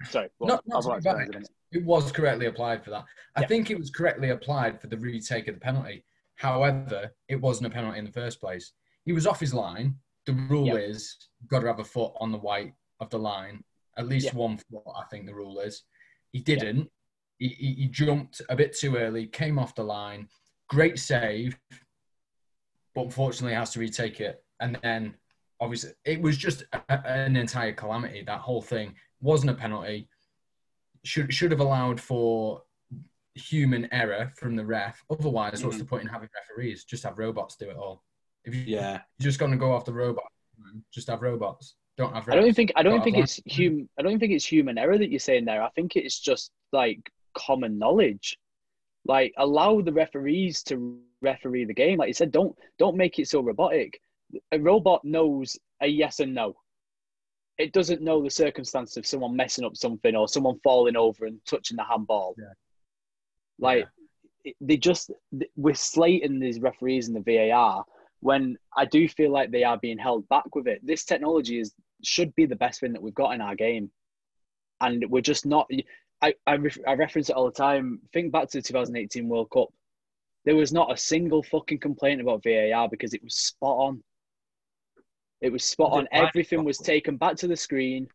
Sorry, well, Not- not I'll to go be back to back. those in a minute. It was correctly applied for that. I Yeah. think it was correctly applied for the retake of the penalty. However, it wasn't a penalty in the first place. He was off his line. The rule Yeah. is you've got to have a foot on the white of the line, at least Yeah. one foot. I think the rule is. He didn't. He, he, he jumped a bit too early, came off the line. Great save, but unfortunately has to retake it. And then, obviously, it was just a, an entire calamity. That whole thing wasn't a penalty. Should should have allowed for human error from the ref. Otherwise, what's mm-hmm. the point in having referees? Just have robots do it all. If you, Yeah, you're just going to go off the robot, just have robots. Don't have. I don't think I don't think it's hum. I don't think it's human error that you're saying there. I think it's just like common knowledge. Like allow the referees to referee the game. Like you said, don't don't make it so robotic. A robot knows a yes and no. It doesn't know the circumstance of someone messing up something or someone falling over and touching the handball. Yeah. Like it- they just we're slating these referees in the VAR when I do feel like they are being held back with it. This technology is should be the best thing that we've got in our game, and we're just not. I I, re- I reference it all the time. Think back to the 2018 World Cup. There was not a single fucking complaint about VAR because it was spot on. It was spot on. Everything was taken back to the screen,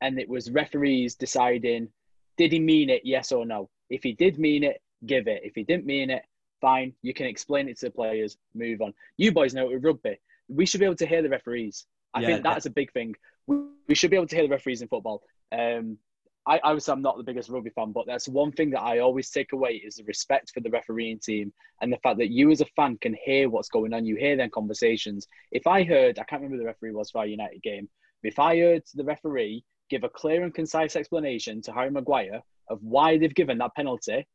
and it was referees deciding did he mean it, yes or no. If he did mean it, give it. If he didn't mean it, fine. You can explain it to the players. Move on. You boys know it with rugby, we should be able to hear the referees. I Yeah, think that's a big thing. We, we should be able to hear the referees in football. Um, I, I was I'm not the biggest rugby fan, but that's one thing that I always take away is the respect for the refereeing team and the fact that you as a fan can hear what's going on. You hear their conversations. If I heard, I can't remember the referee was for our United game. But if I heard the referee give a clear and concise explanation to Harry Maguire of why they've given that penalty,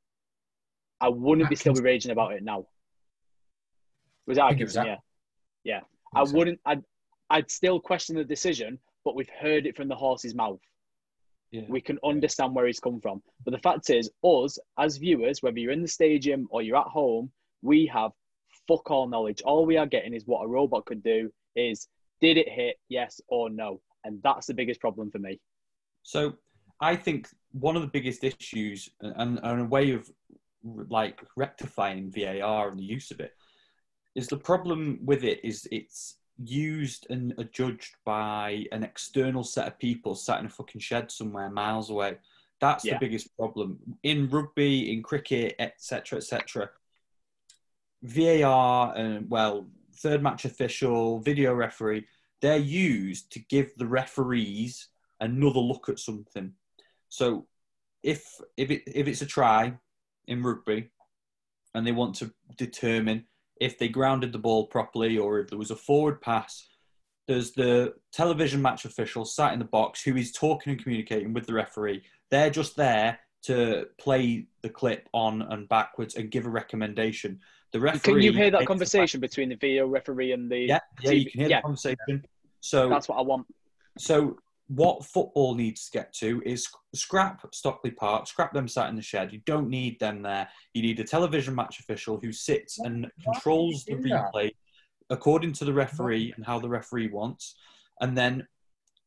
I wouldn't be still be raging about it now. Was that I think it was Atkinson? Yeah, yeah. I So- wouldn't. I'd, I'd still question the decision, but we've heard it from the horse's mouth. Yeah. We can understand where he's come from. But the fact is, us as viewers, whether you're in the stadium or you're at home, we have fuck all knowledge. All we are getting is what a robot could do is did it hit, yes or no? And that's the biggest problem for me. So I think one of the biggest issues and, and a way of like rectifying VAR and the use of it is the problem with it is it's used and adjudged by an external set of people sat in a fucking shed somewhere miles away. That's Yeah. the biggest problem in rugby, in cricket, etc., etc. VAR and well, third match official, video referee, they're used to give the referees another look at something. So if if it if it's a try in rugby, and they want to determine if they grounded the ball properly or if there was a forward pass, there's the television match official sat in the box who is talking and communicating with the referee. They're just there to play the clip on and backwards and give a recommendation. The referee. Can you hear that conversation between the video referee and the? Yeah, yeah, you can hear Yeah. the conversation. So That's what I want. so what football needs to get to is scrap Stockley Park, scrap them sat in the shed. You don't need them there. You need a television match official who sits and controls the replay according to the referee and how the referee wants. And then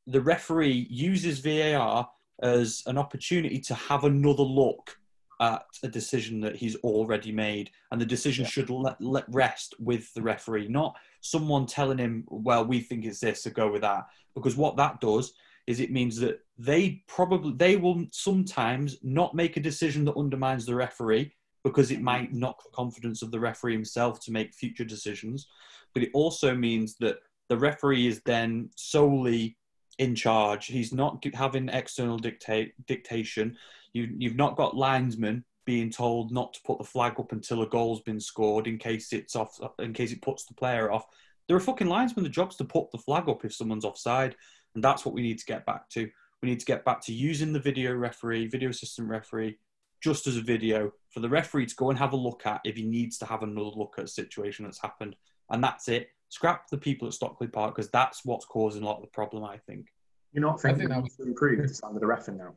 the referee uses VAR as an opportunity to have another look at a decision that he's already made. And the decision should let, let rest with the referee, not someone telling him, well, we think it's this, so go with that. Because what that does is it means that they probably they will sometimes not make a decision that undermines the referee because it might knock the confidence of the referee himself to make future decisions. But it also means that the referee is then solely in charge. He's not having external dictate dictation. You, you've not got linesmen being told not to put the flag up until a goal's been scored in case it's off, in case it puts the player off. There are fucking linesmen. The job's to put the flag up if someone's offside, and that's what we need to get back to. We need to get back to using the video referee, video assistant referee, just as a video for the referee to go and have a look at if he needs to have another look at a situation that's happened, and that's it. Scrap the people at Stockley Park because that's what's causing a lot of the problem. I think. You're not I thinking think that that needs to improve the standard of reffing now.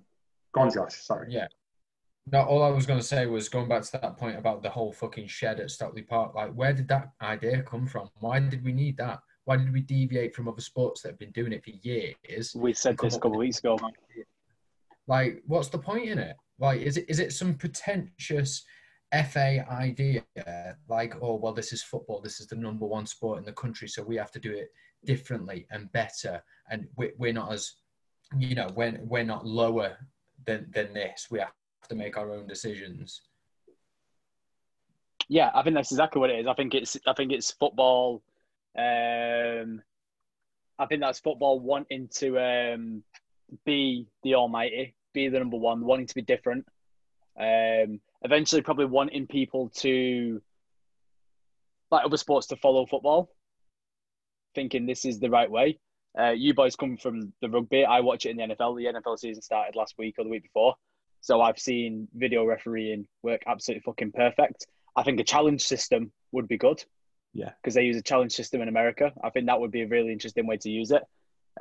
Go on, Josh. Sorry. Yeah. No, all I was going to say was going back to that point about the whole fucking shed at Stockley Park. Like, where did that idea come from? Why did we need that? Why did we deviate from other sports that have been doing it for years? We said this a couple of weeks ago. Like, what's the point in it? Like, is it is it some pretentious FA idea? Like, oh well, this is football. This is the number one sport in the country, so we have to do it differently and better. And we, we're not as, you know, we're we're not lower than than this. We have to make our own decisions. Yeah, I think that's exactly what it is. I think it's I think it's football. Um, I think that's football wanting to um, be the almighty, be the number one, wanting to be different. Um, eventually, probably wanting people to like other sports to follow football, thinking this is the right way. Uh, you boys come from the rugby. I watch it in the NFL. The NFL season started last week or the week before, so I've seen video refereeing work absolutely fucking perfect. I think a challenge system would be good. Yeah. Because they use a challenge system in America. I think that would be a really interesting way to use it.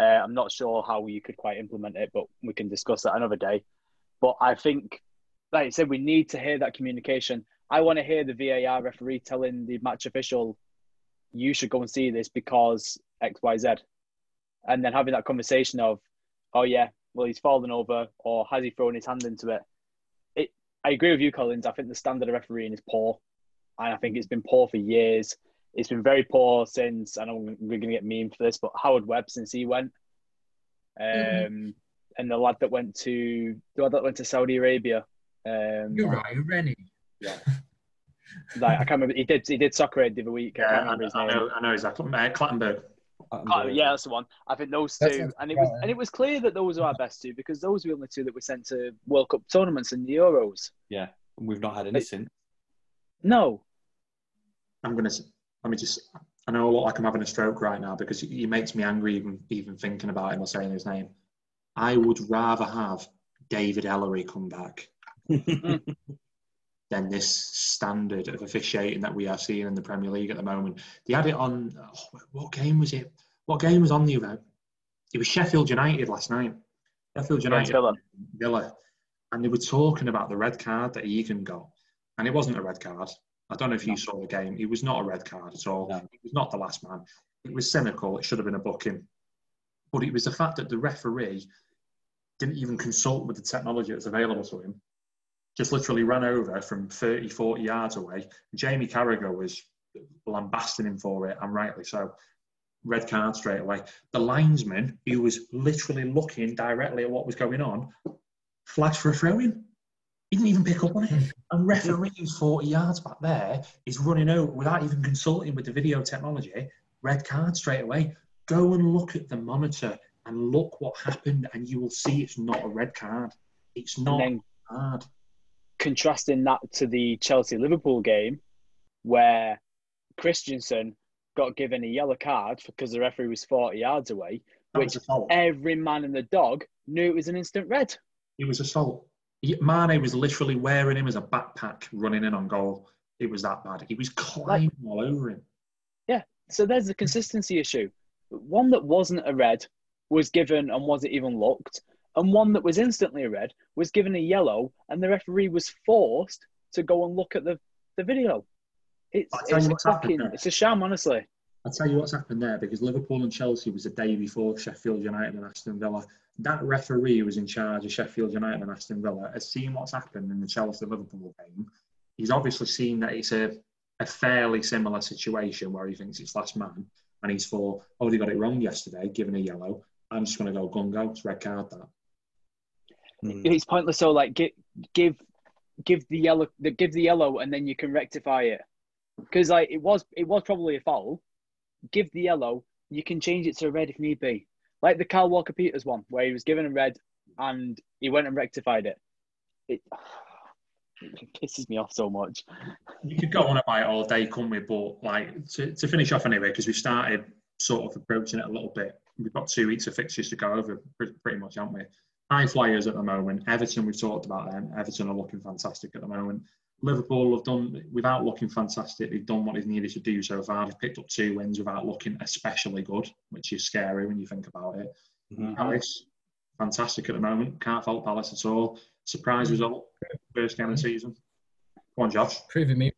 Uh, I'm not sure how you could quite implement it, but we can discuss that another day. But I think, like I said, we need to hear that communication. I want to hear the VAR referee telling the match official, you should go and see this because X, Y, Z. And then having that conversation of, oh, yeah, well, he's fallen over or has he thrown his hand into it? It. I agree with you, Collins. I think the standard of refereeing is poor. And I think it's been poor for years. It's been very poor since, I know we're going to get memed for this, but Howard Webb since he went. Um, Mhm. And the lad that went to the lad that went to Saudi Arabia. Um, You're right, Rennie. Yeah. like, I can't remember. He did he did soccer aid the other week. I Yeah, can't I, remember his I name. know, I know exactly. Uh, Clattenburg. Oh, yeah, that's the one. I think those two, sounds and it was right. and it was clear that those were our best two because those were the only two that were sent to World Cup tournaments and the Euros. Yeah, and we've not had any since. No, I'm gonna. Let me just. I know I look like I'm having a stroke right now because he makes me angry even even thinking about him or saying his name. I would rather have David Elleray come back than this standard of officiating that we are seeing in the Premier League at the moment. They had it on. Oh, what game was it? What game was on the event? It was Sheffield United last night. Sheffield United. Villa. Villa, and they were talking about the red card that Egan got, and it wasn't a red card. I don't know if you saw the game. It was not a red card at all. No. It was not the last man. It was cynical. It should have been a booking, but it was the fact that the referee didn't even consult with the technology that's available to him. Just literally ran over from 30, 40 yards away. Jamie Carragher was lambasting him for it, and rightly so. Red card straight away. The linesman, who was literally looking directly at what was going on, flagged for a throw in. He didn't even pick up on it. Hmm. And referee who's 40 yards back there is running over without even consulting with the video technology. Red card straight away. Go and look at the monitor and look what happened, and you will see it's not a red card. It's not. then Hard. contrasting that to the Chelsea Liverpool game where Christensen got given a yellow card because the referee was 40 yards away, That which every man and the dog knew it was an instant red. It was assault. Mane was literally wearing him as a backpack, running in on goal. It was that bad. He was climbing all over him. Yeah. So there's the consistency issue. One that wasn't a red was given and wasn't even looked, and one that was instantly a red was given a yellow, and the referee was forced to go and look at the, the video. It's, it's a fucking, it's a sham, honestly. I'll tell you what's happened there because Liverpool and Chelsea was the day before Sheffield United and Aston Villa. That referee who was in charge of Sheffield United and Aston Villa has seen what's happened in the Chelsea Liverpool game. He's obviously seen that it's a, a fairly similar situation where he thinks it's last man and he's for, oh, they got it wrong yesterday, given a yellow. I'm just going to go gun go. It's red card that. Mm. It's pointless. So like, give give give the yellow, the, give the yellow, and then you can rectify it. Because like it was, it was probably a foul. Give the yellow. You can change it to a red if need be. Like the Kyle Walker Peters one, where he was given a red and he went and rectified it. It, it pisses me off so much. You could go on about it all day, couldn't we? But like to, to finish off anyway, because we've started sort of approaching it a little bit. We've got two weeks of fixtures to go over, pretty much, haven't we? High flyers at the moment. Everton, we've talked about them. Everton are looking fantastic at the moment. Liverpool have done without looking fantastic. They've done what they've needed to do so far. They've picked up two wins without looking especially good, which is scary when you think about it. Mhm. Palace, fantastic at the moment. Can't fault Palace at all. Surprise result, first game of the season. Go on, Josh. Proving me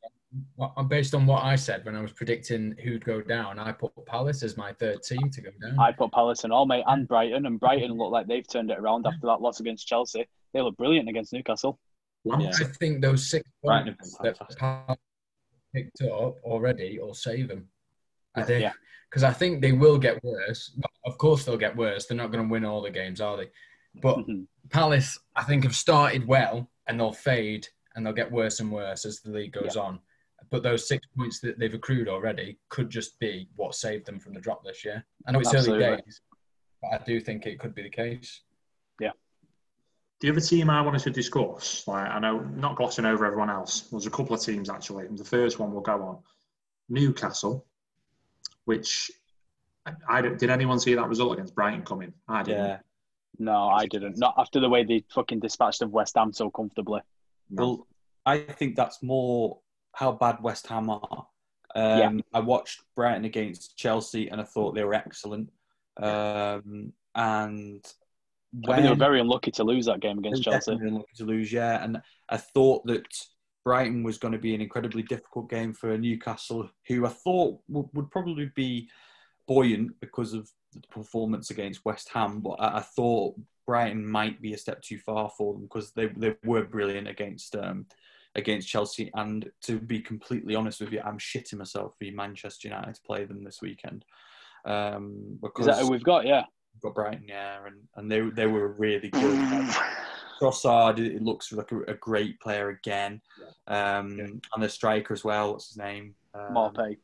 wrong. based on what I said when I was predicting who'd go down. I put Palace as my third team to go down. I put Palace and all, mate, and Brighton, and Brighton look like they've turned it around after that loss against Chelsea. They look brilliant against Newcastle. I think those six points been that Palace picked up already will save them. I think Yeah. because I think they will get worse. Of course, they'll get worse. They're not going to win all the games, are they? But Mhm. Palace, I think, have started well and they'll fade and they'll get worse and worse as the league goes on. But those six points that they've accrued already could just be what saved them from the drop this year. I know it's Absolutely. early days, but I do think it could be the case. The other team I wanted to discuss, like I know, not glossing over everyone else. There's a couple of teams actually. The first one we'll go on, Newcastle, which I, I don't- did anyone see that result against Brighton coming? I didn't. Yeah. No, I didn't. Not after the way they fucking dispatched of West Ham so comfortably. No. Well, I think that's more how bad West Ham are. Um, Yeah. I watched Brighton against Chelsea and I thought they were excellent. Um, and I think they were very unlucky to lose that game against Chelsea. definitely unlucky to lose, yeah. And I thought that Brighton was going to be an incredibly difficult game for Newcastle, who I thought would, would probably be buoyant because of the performance against West Ham. But I, I thought Brighton might be a step too far for them because they, they were brilliant against um, against Chelsea. And to be completely honest with you, I'm shitting myself for Manchester United to play them this weekend. Um, Is that who we've got? Yeah. Got Brighton, yeah, and, and they they were really good. Trossard, it looks like a, a great player again, um, and the striker as well. What's his name? Um,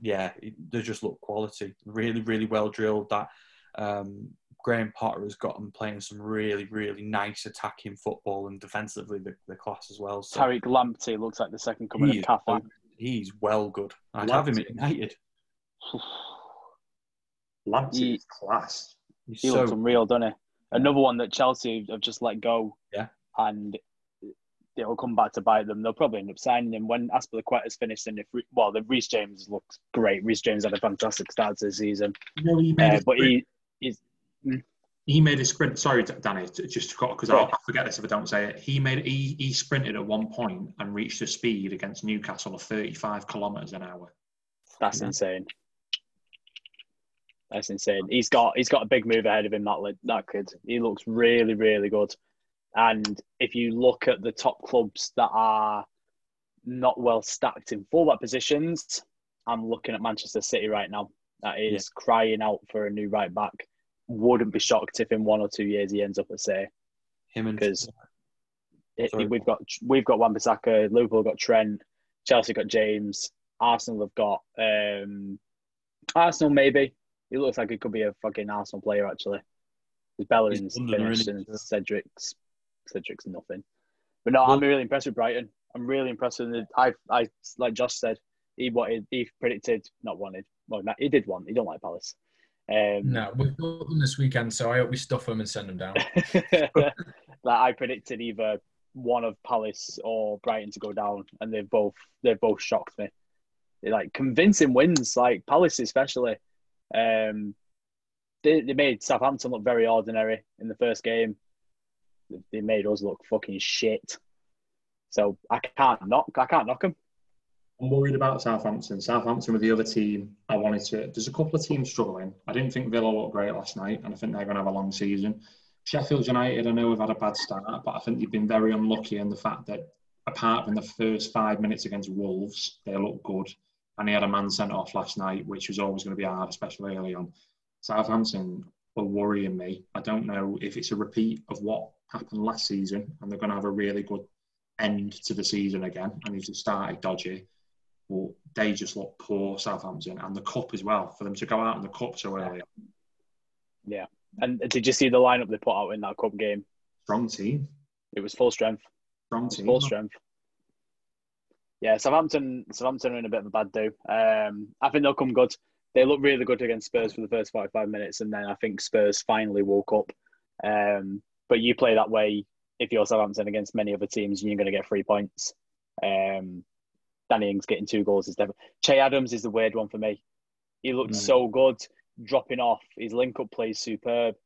yeah, they just look quality. Really, really well drilled. That um, Graham Potter has got them playing some really, really nice attacking football and defensively the, the class as well. So Tariq Lamptey looks like the second coming he of is he's well good. I'd have him at Lamptey. United. Lamptey is class. He's He so looks unreal, doesn't he? Another one that Chelsea have just let go. Yeah. And it'll come back to bite them. They'll probably end up signing him when Azpilicueta's finished. And if Re- well, the Reece James looks great. Reece James had a fantastic start to the season, You know, he made, uh, a but sprint, he he made a sprint. Sorry, Danny, just because I'll I'll forget this if I don't say it. He made he, he sprinted at one point and reached a speed against Newcastle of 35 kilometres an hour. that's Yeah. insane. That's insane. He's got he's got a big move ahead of him. That that kid. He looks really really good. And if you look at the top clubs that are not well stacked in fullback positions, I'm looking at Manchester City right now. That is crying out for a new right back. Wouldn't be shocked if in one or two years he ends up at say him and because we've got we've got Wan-Bissaka, Liverpool got Trent, Chelsea got James, Arsenal have got um, Arsenal maybe. He looks like he could be a fucking Arsenal player actually. His Bellerin's finished and? Cedric's Cedric's nothing. But no, I'm really impressed with Brighton. I'm really impressed with the. I, I like Josh said, he wanted, he predicted, not wanted. Well, he did want. He don't like Palace. Um, No, we've got them this weekend, so I hope we stuff them and send them down. like I predicted either one of Palace or Brighton to go down, and they've both they've both shocked me. They're like convincing wins, like Palace especially. Um, they they made Southampton look very ordinary in the first game. They made us look fucking shit. So I can't knock I can't knock them. I'm worried about Southampton. Southampton were the other team I wanted to. There's a couple of teams struggling. I didn't think Villa looked great last night, and I think they're going to have a long season. Sheffield United, I know have had a bad start, but I think they've been very unlucky in the fact that apart from the first five minutes against Wolves, they look good. And he had a man sent off last night, which was always going to be hard, especially early on. Southampton are worrying me. I don't know if it's a repeat of what happened last season, and they're going to have a really good end to the season again, and he's just started dodgy. But they just look poor, Southampton, and the cup as well. For them to go out in the cup so early, Yeah, And did you see the lineup they put out in that cup game? strong team, It was full strength. strong team. full strength. Yeah, Southampton, Southampton are in a bit of a bad do. Um, I think they'll come good. They look really good against Spurs for the first forty-five minutes, and then I think Spurs finally woke up. Um, but you play that way if you're Southampton against many other teams, and you're going to get three points. Um, Danny Ings getting two goals is definitely. Che Adams is the weird one for me. He looked Mm. so good dropping off. His link-up play is superb.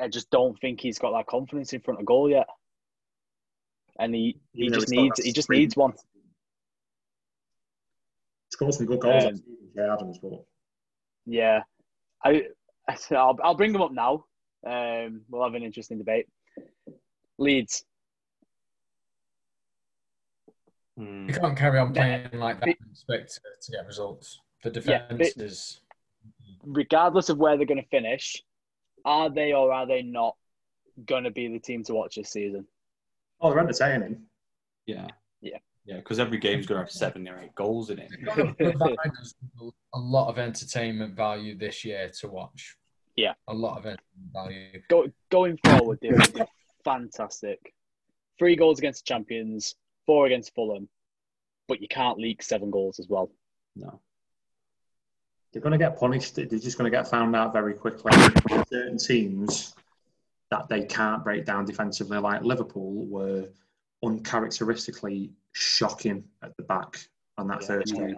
I just don't think he's got that confidence in front of goal yet, and he he though just needs he just needs one. Scored some good goals Um, last Adams, but Yeah, I I'll, I'll bring them up now. Um, we'll have an interesting debate. Leeds, Hmm. You can't carry on playing like that and expect to, to get results. The Yeah, defense but- is. regardless of where they're going to finish, are they or are they not going to be the team to watch this season? oh, they're entertaining. Yeah. Yeah. Yeah, because every game's going to have seven or eight goals in it. gonna provide us with a lot of entertainment value this year to watch. Yeah. a lot of entertainment value. Go, going forward, they're they're fantastic. Three goals against the champions, four against Fulham, but you can't leak seven goals as well. No. They're going to get punished. They're just going to get found out very quickly. Certain teams that they can't break down defensively, like Liverpool, were uncharacteristically shocking at the back on that first game.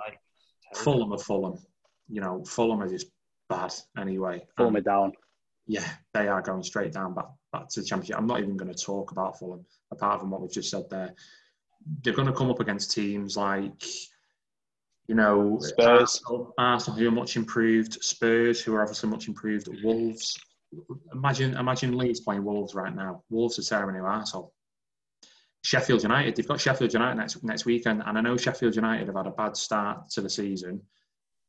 Fulham are Fulham. You know, Fulham are just bad anyway. Fulham are down. yeah, they are going straight down back, back to the championship. I'm not even going to talk about Fulham, apart from what we've just said there. They're going to come up against teams like, you know, Spurs. Arsenal, Arsenal, who are much improved, Spurs, who are obviously much improved, Wolves. Imagine, imagine Leeds playing Wolves right now. Wolves are tearing new arsehole. Sheffield United, they've got Sheffield United next next weekend, and I know Sheffield United have had a bad start to the season,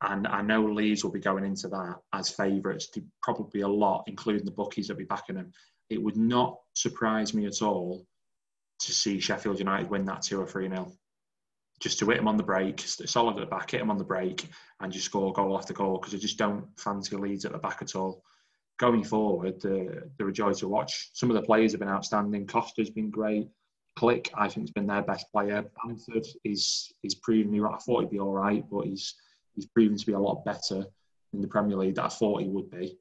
and I know Leeds will be going into that as favourites. Probably a lot, including the bookies that be backing them. It would not surprise me at all to see Sheffield United win that two or three nil. Just to hit them on the break, solid at the back, hit them on the break, and just score goal after goal because I just don't fancy Leeds at the back at all. Going forward, they're, they're a joy to watch. Some of the players have been outstanding. Costa's been great. Klich, I think, has been their best player. Bamford is is proven me right. I thought he'd be all right, but he's he's proven to be a lot better in the Premier League than I thought he would be.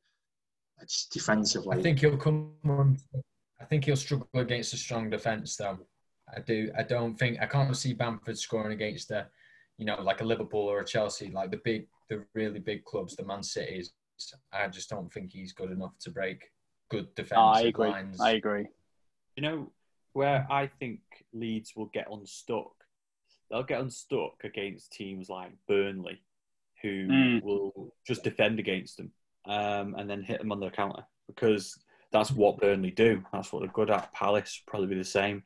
It's defensively. I think he'll come. On, I think he'll struggle against a strong defence, though. I do. I don't think I can't see Bamford scoring against a, you know, like a Liverpool or a Chelsea, like the big, the really big clubs, the Man Cities. I just don't think he's good enough to break good defensive Oh, I agree. lines. I agree. You know where I think Leeds will get unstuck? They'll get unstuck against teams like Burnley, who Mm. will just defend against them um, and then hit them on the counter because that's what Burnley do. That's what they're good at. Palace probably be the same.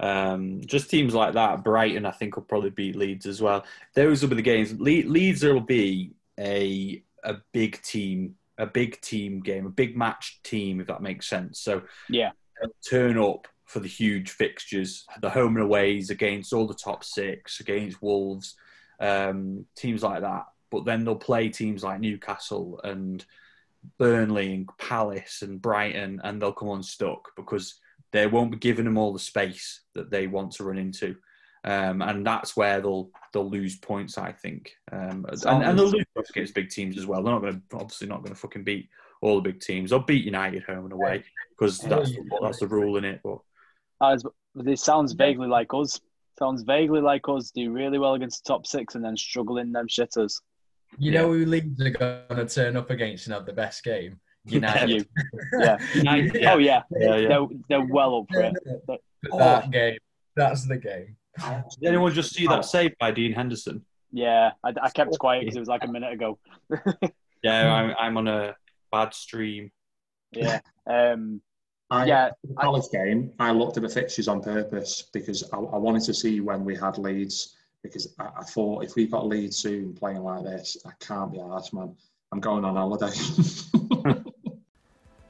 Um, just teams like that. Brighton, I think, will probably beat Leeds as well. Those will be the games. Le- Leeds will be a a big team, a big team game, a big match team, if that makes sense. So Yeah. turn up for the huge fixtures, the home and aways against all the top six, against Wolves, um, teams like that. But then they'll play teams like Newcastle and Burnley and Palace and Brighton, and they'll come unstuck because they won't be giving them all the space that they want to run into. Um, and that's where they'll they'll lose points, I think. Um, and, and they'll lose against big teams as well. They're not going to obviously not going to fucking beat all the big teams. They'll beat United home and away because that's that's the rule in it. But As this sounds vaguely like us. Sounds vaguely like us. Do really well against the top six and then struggle in them shitters. You know who Leeds are going to turn up against and have the best game? United. You. Yeah. United, yeah. Oh yeah. yeah, yeah. They're, they're well up for it. But- that game. That's the game. Did anyone just see that save by Dean Henderson? yeah, I, I kept quiet because it was like a minute ago. Yeah, I'm, I'm on a bad stream. Yeah. Um, I, yeah. the college game, I looked at the fixtures on purpose because I, I wanted to see when we had Leeds Because I, I thought if we got Leeds soon playing like this, I can't be arsed, man. I'm going on holiday.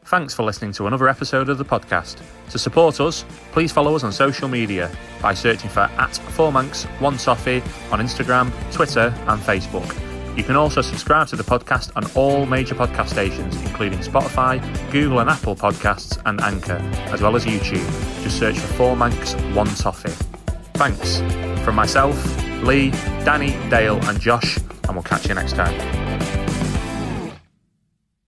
Thanks for listening to another episode of the podcast. To support us, please follow us on social media by searching for at Four Formanx One Toffee on Instagram, Twitter, and Facebook. You can also subscribe to the podcast on all major podcast stations, including Spotify, Google and Apple Podcasts, and Anchor, as well as YouTube. Just search for Four Mancs One Toffee. Thanks from myself, Lee, Danny, Dale, and Josh, and we'll catch you next time.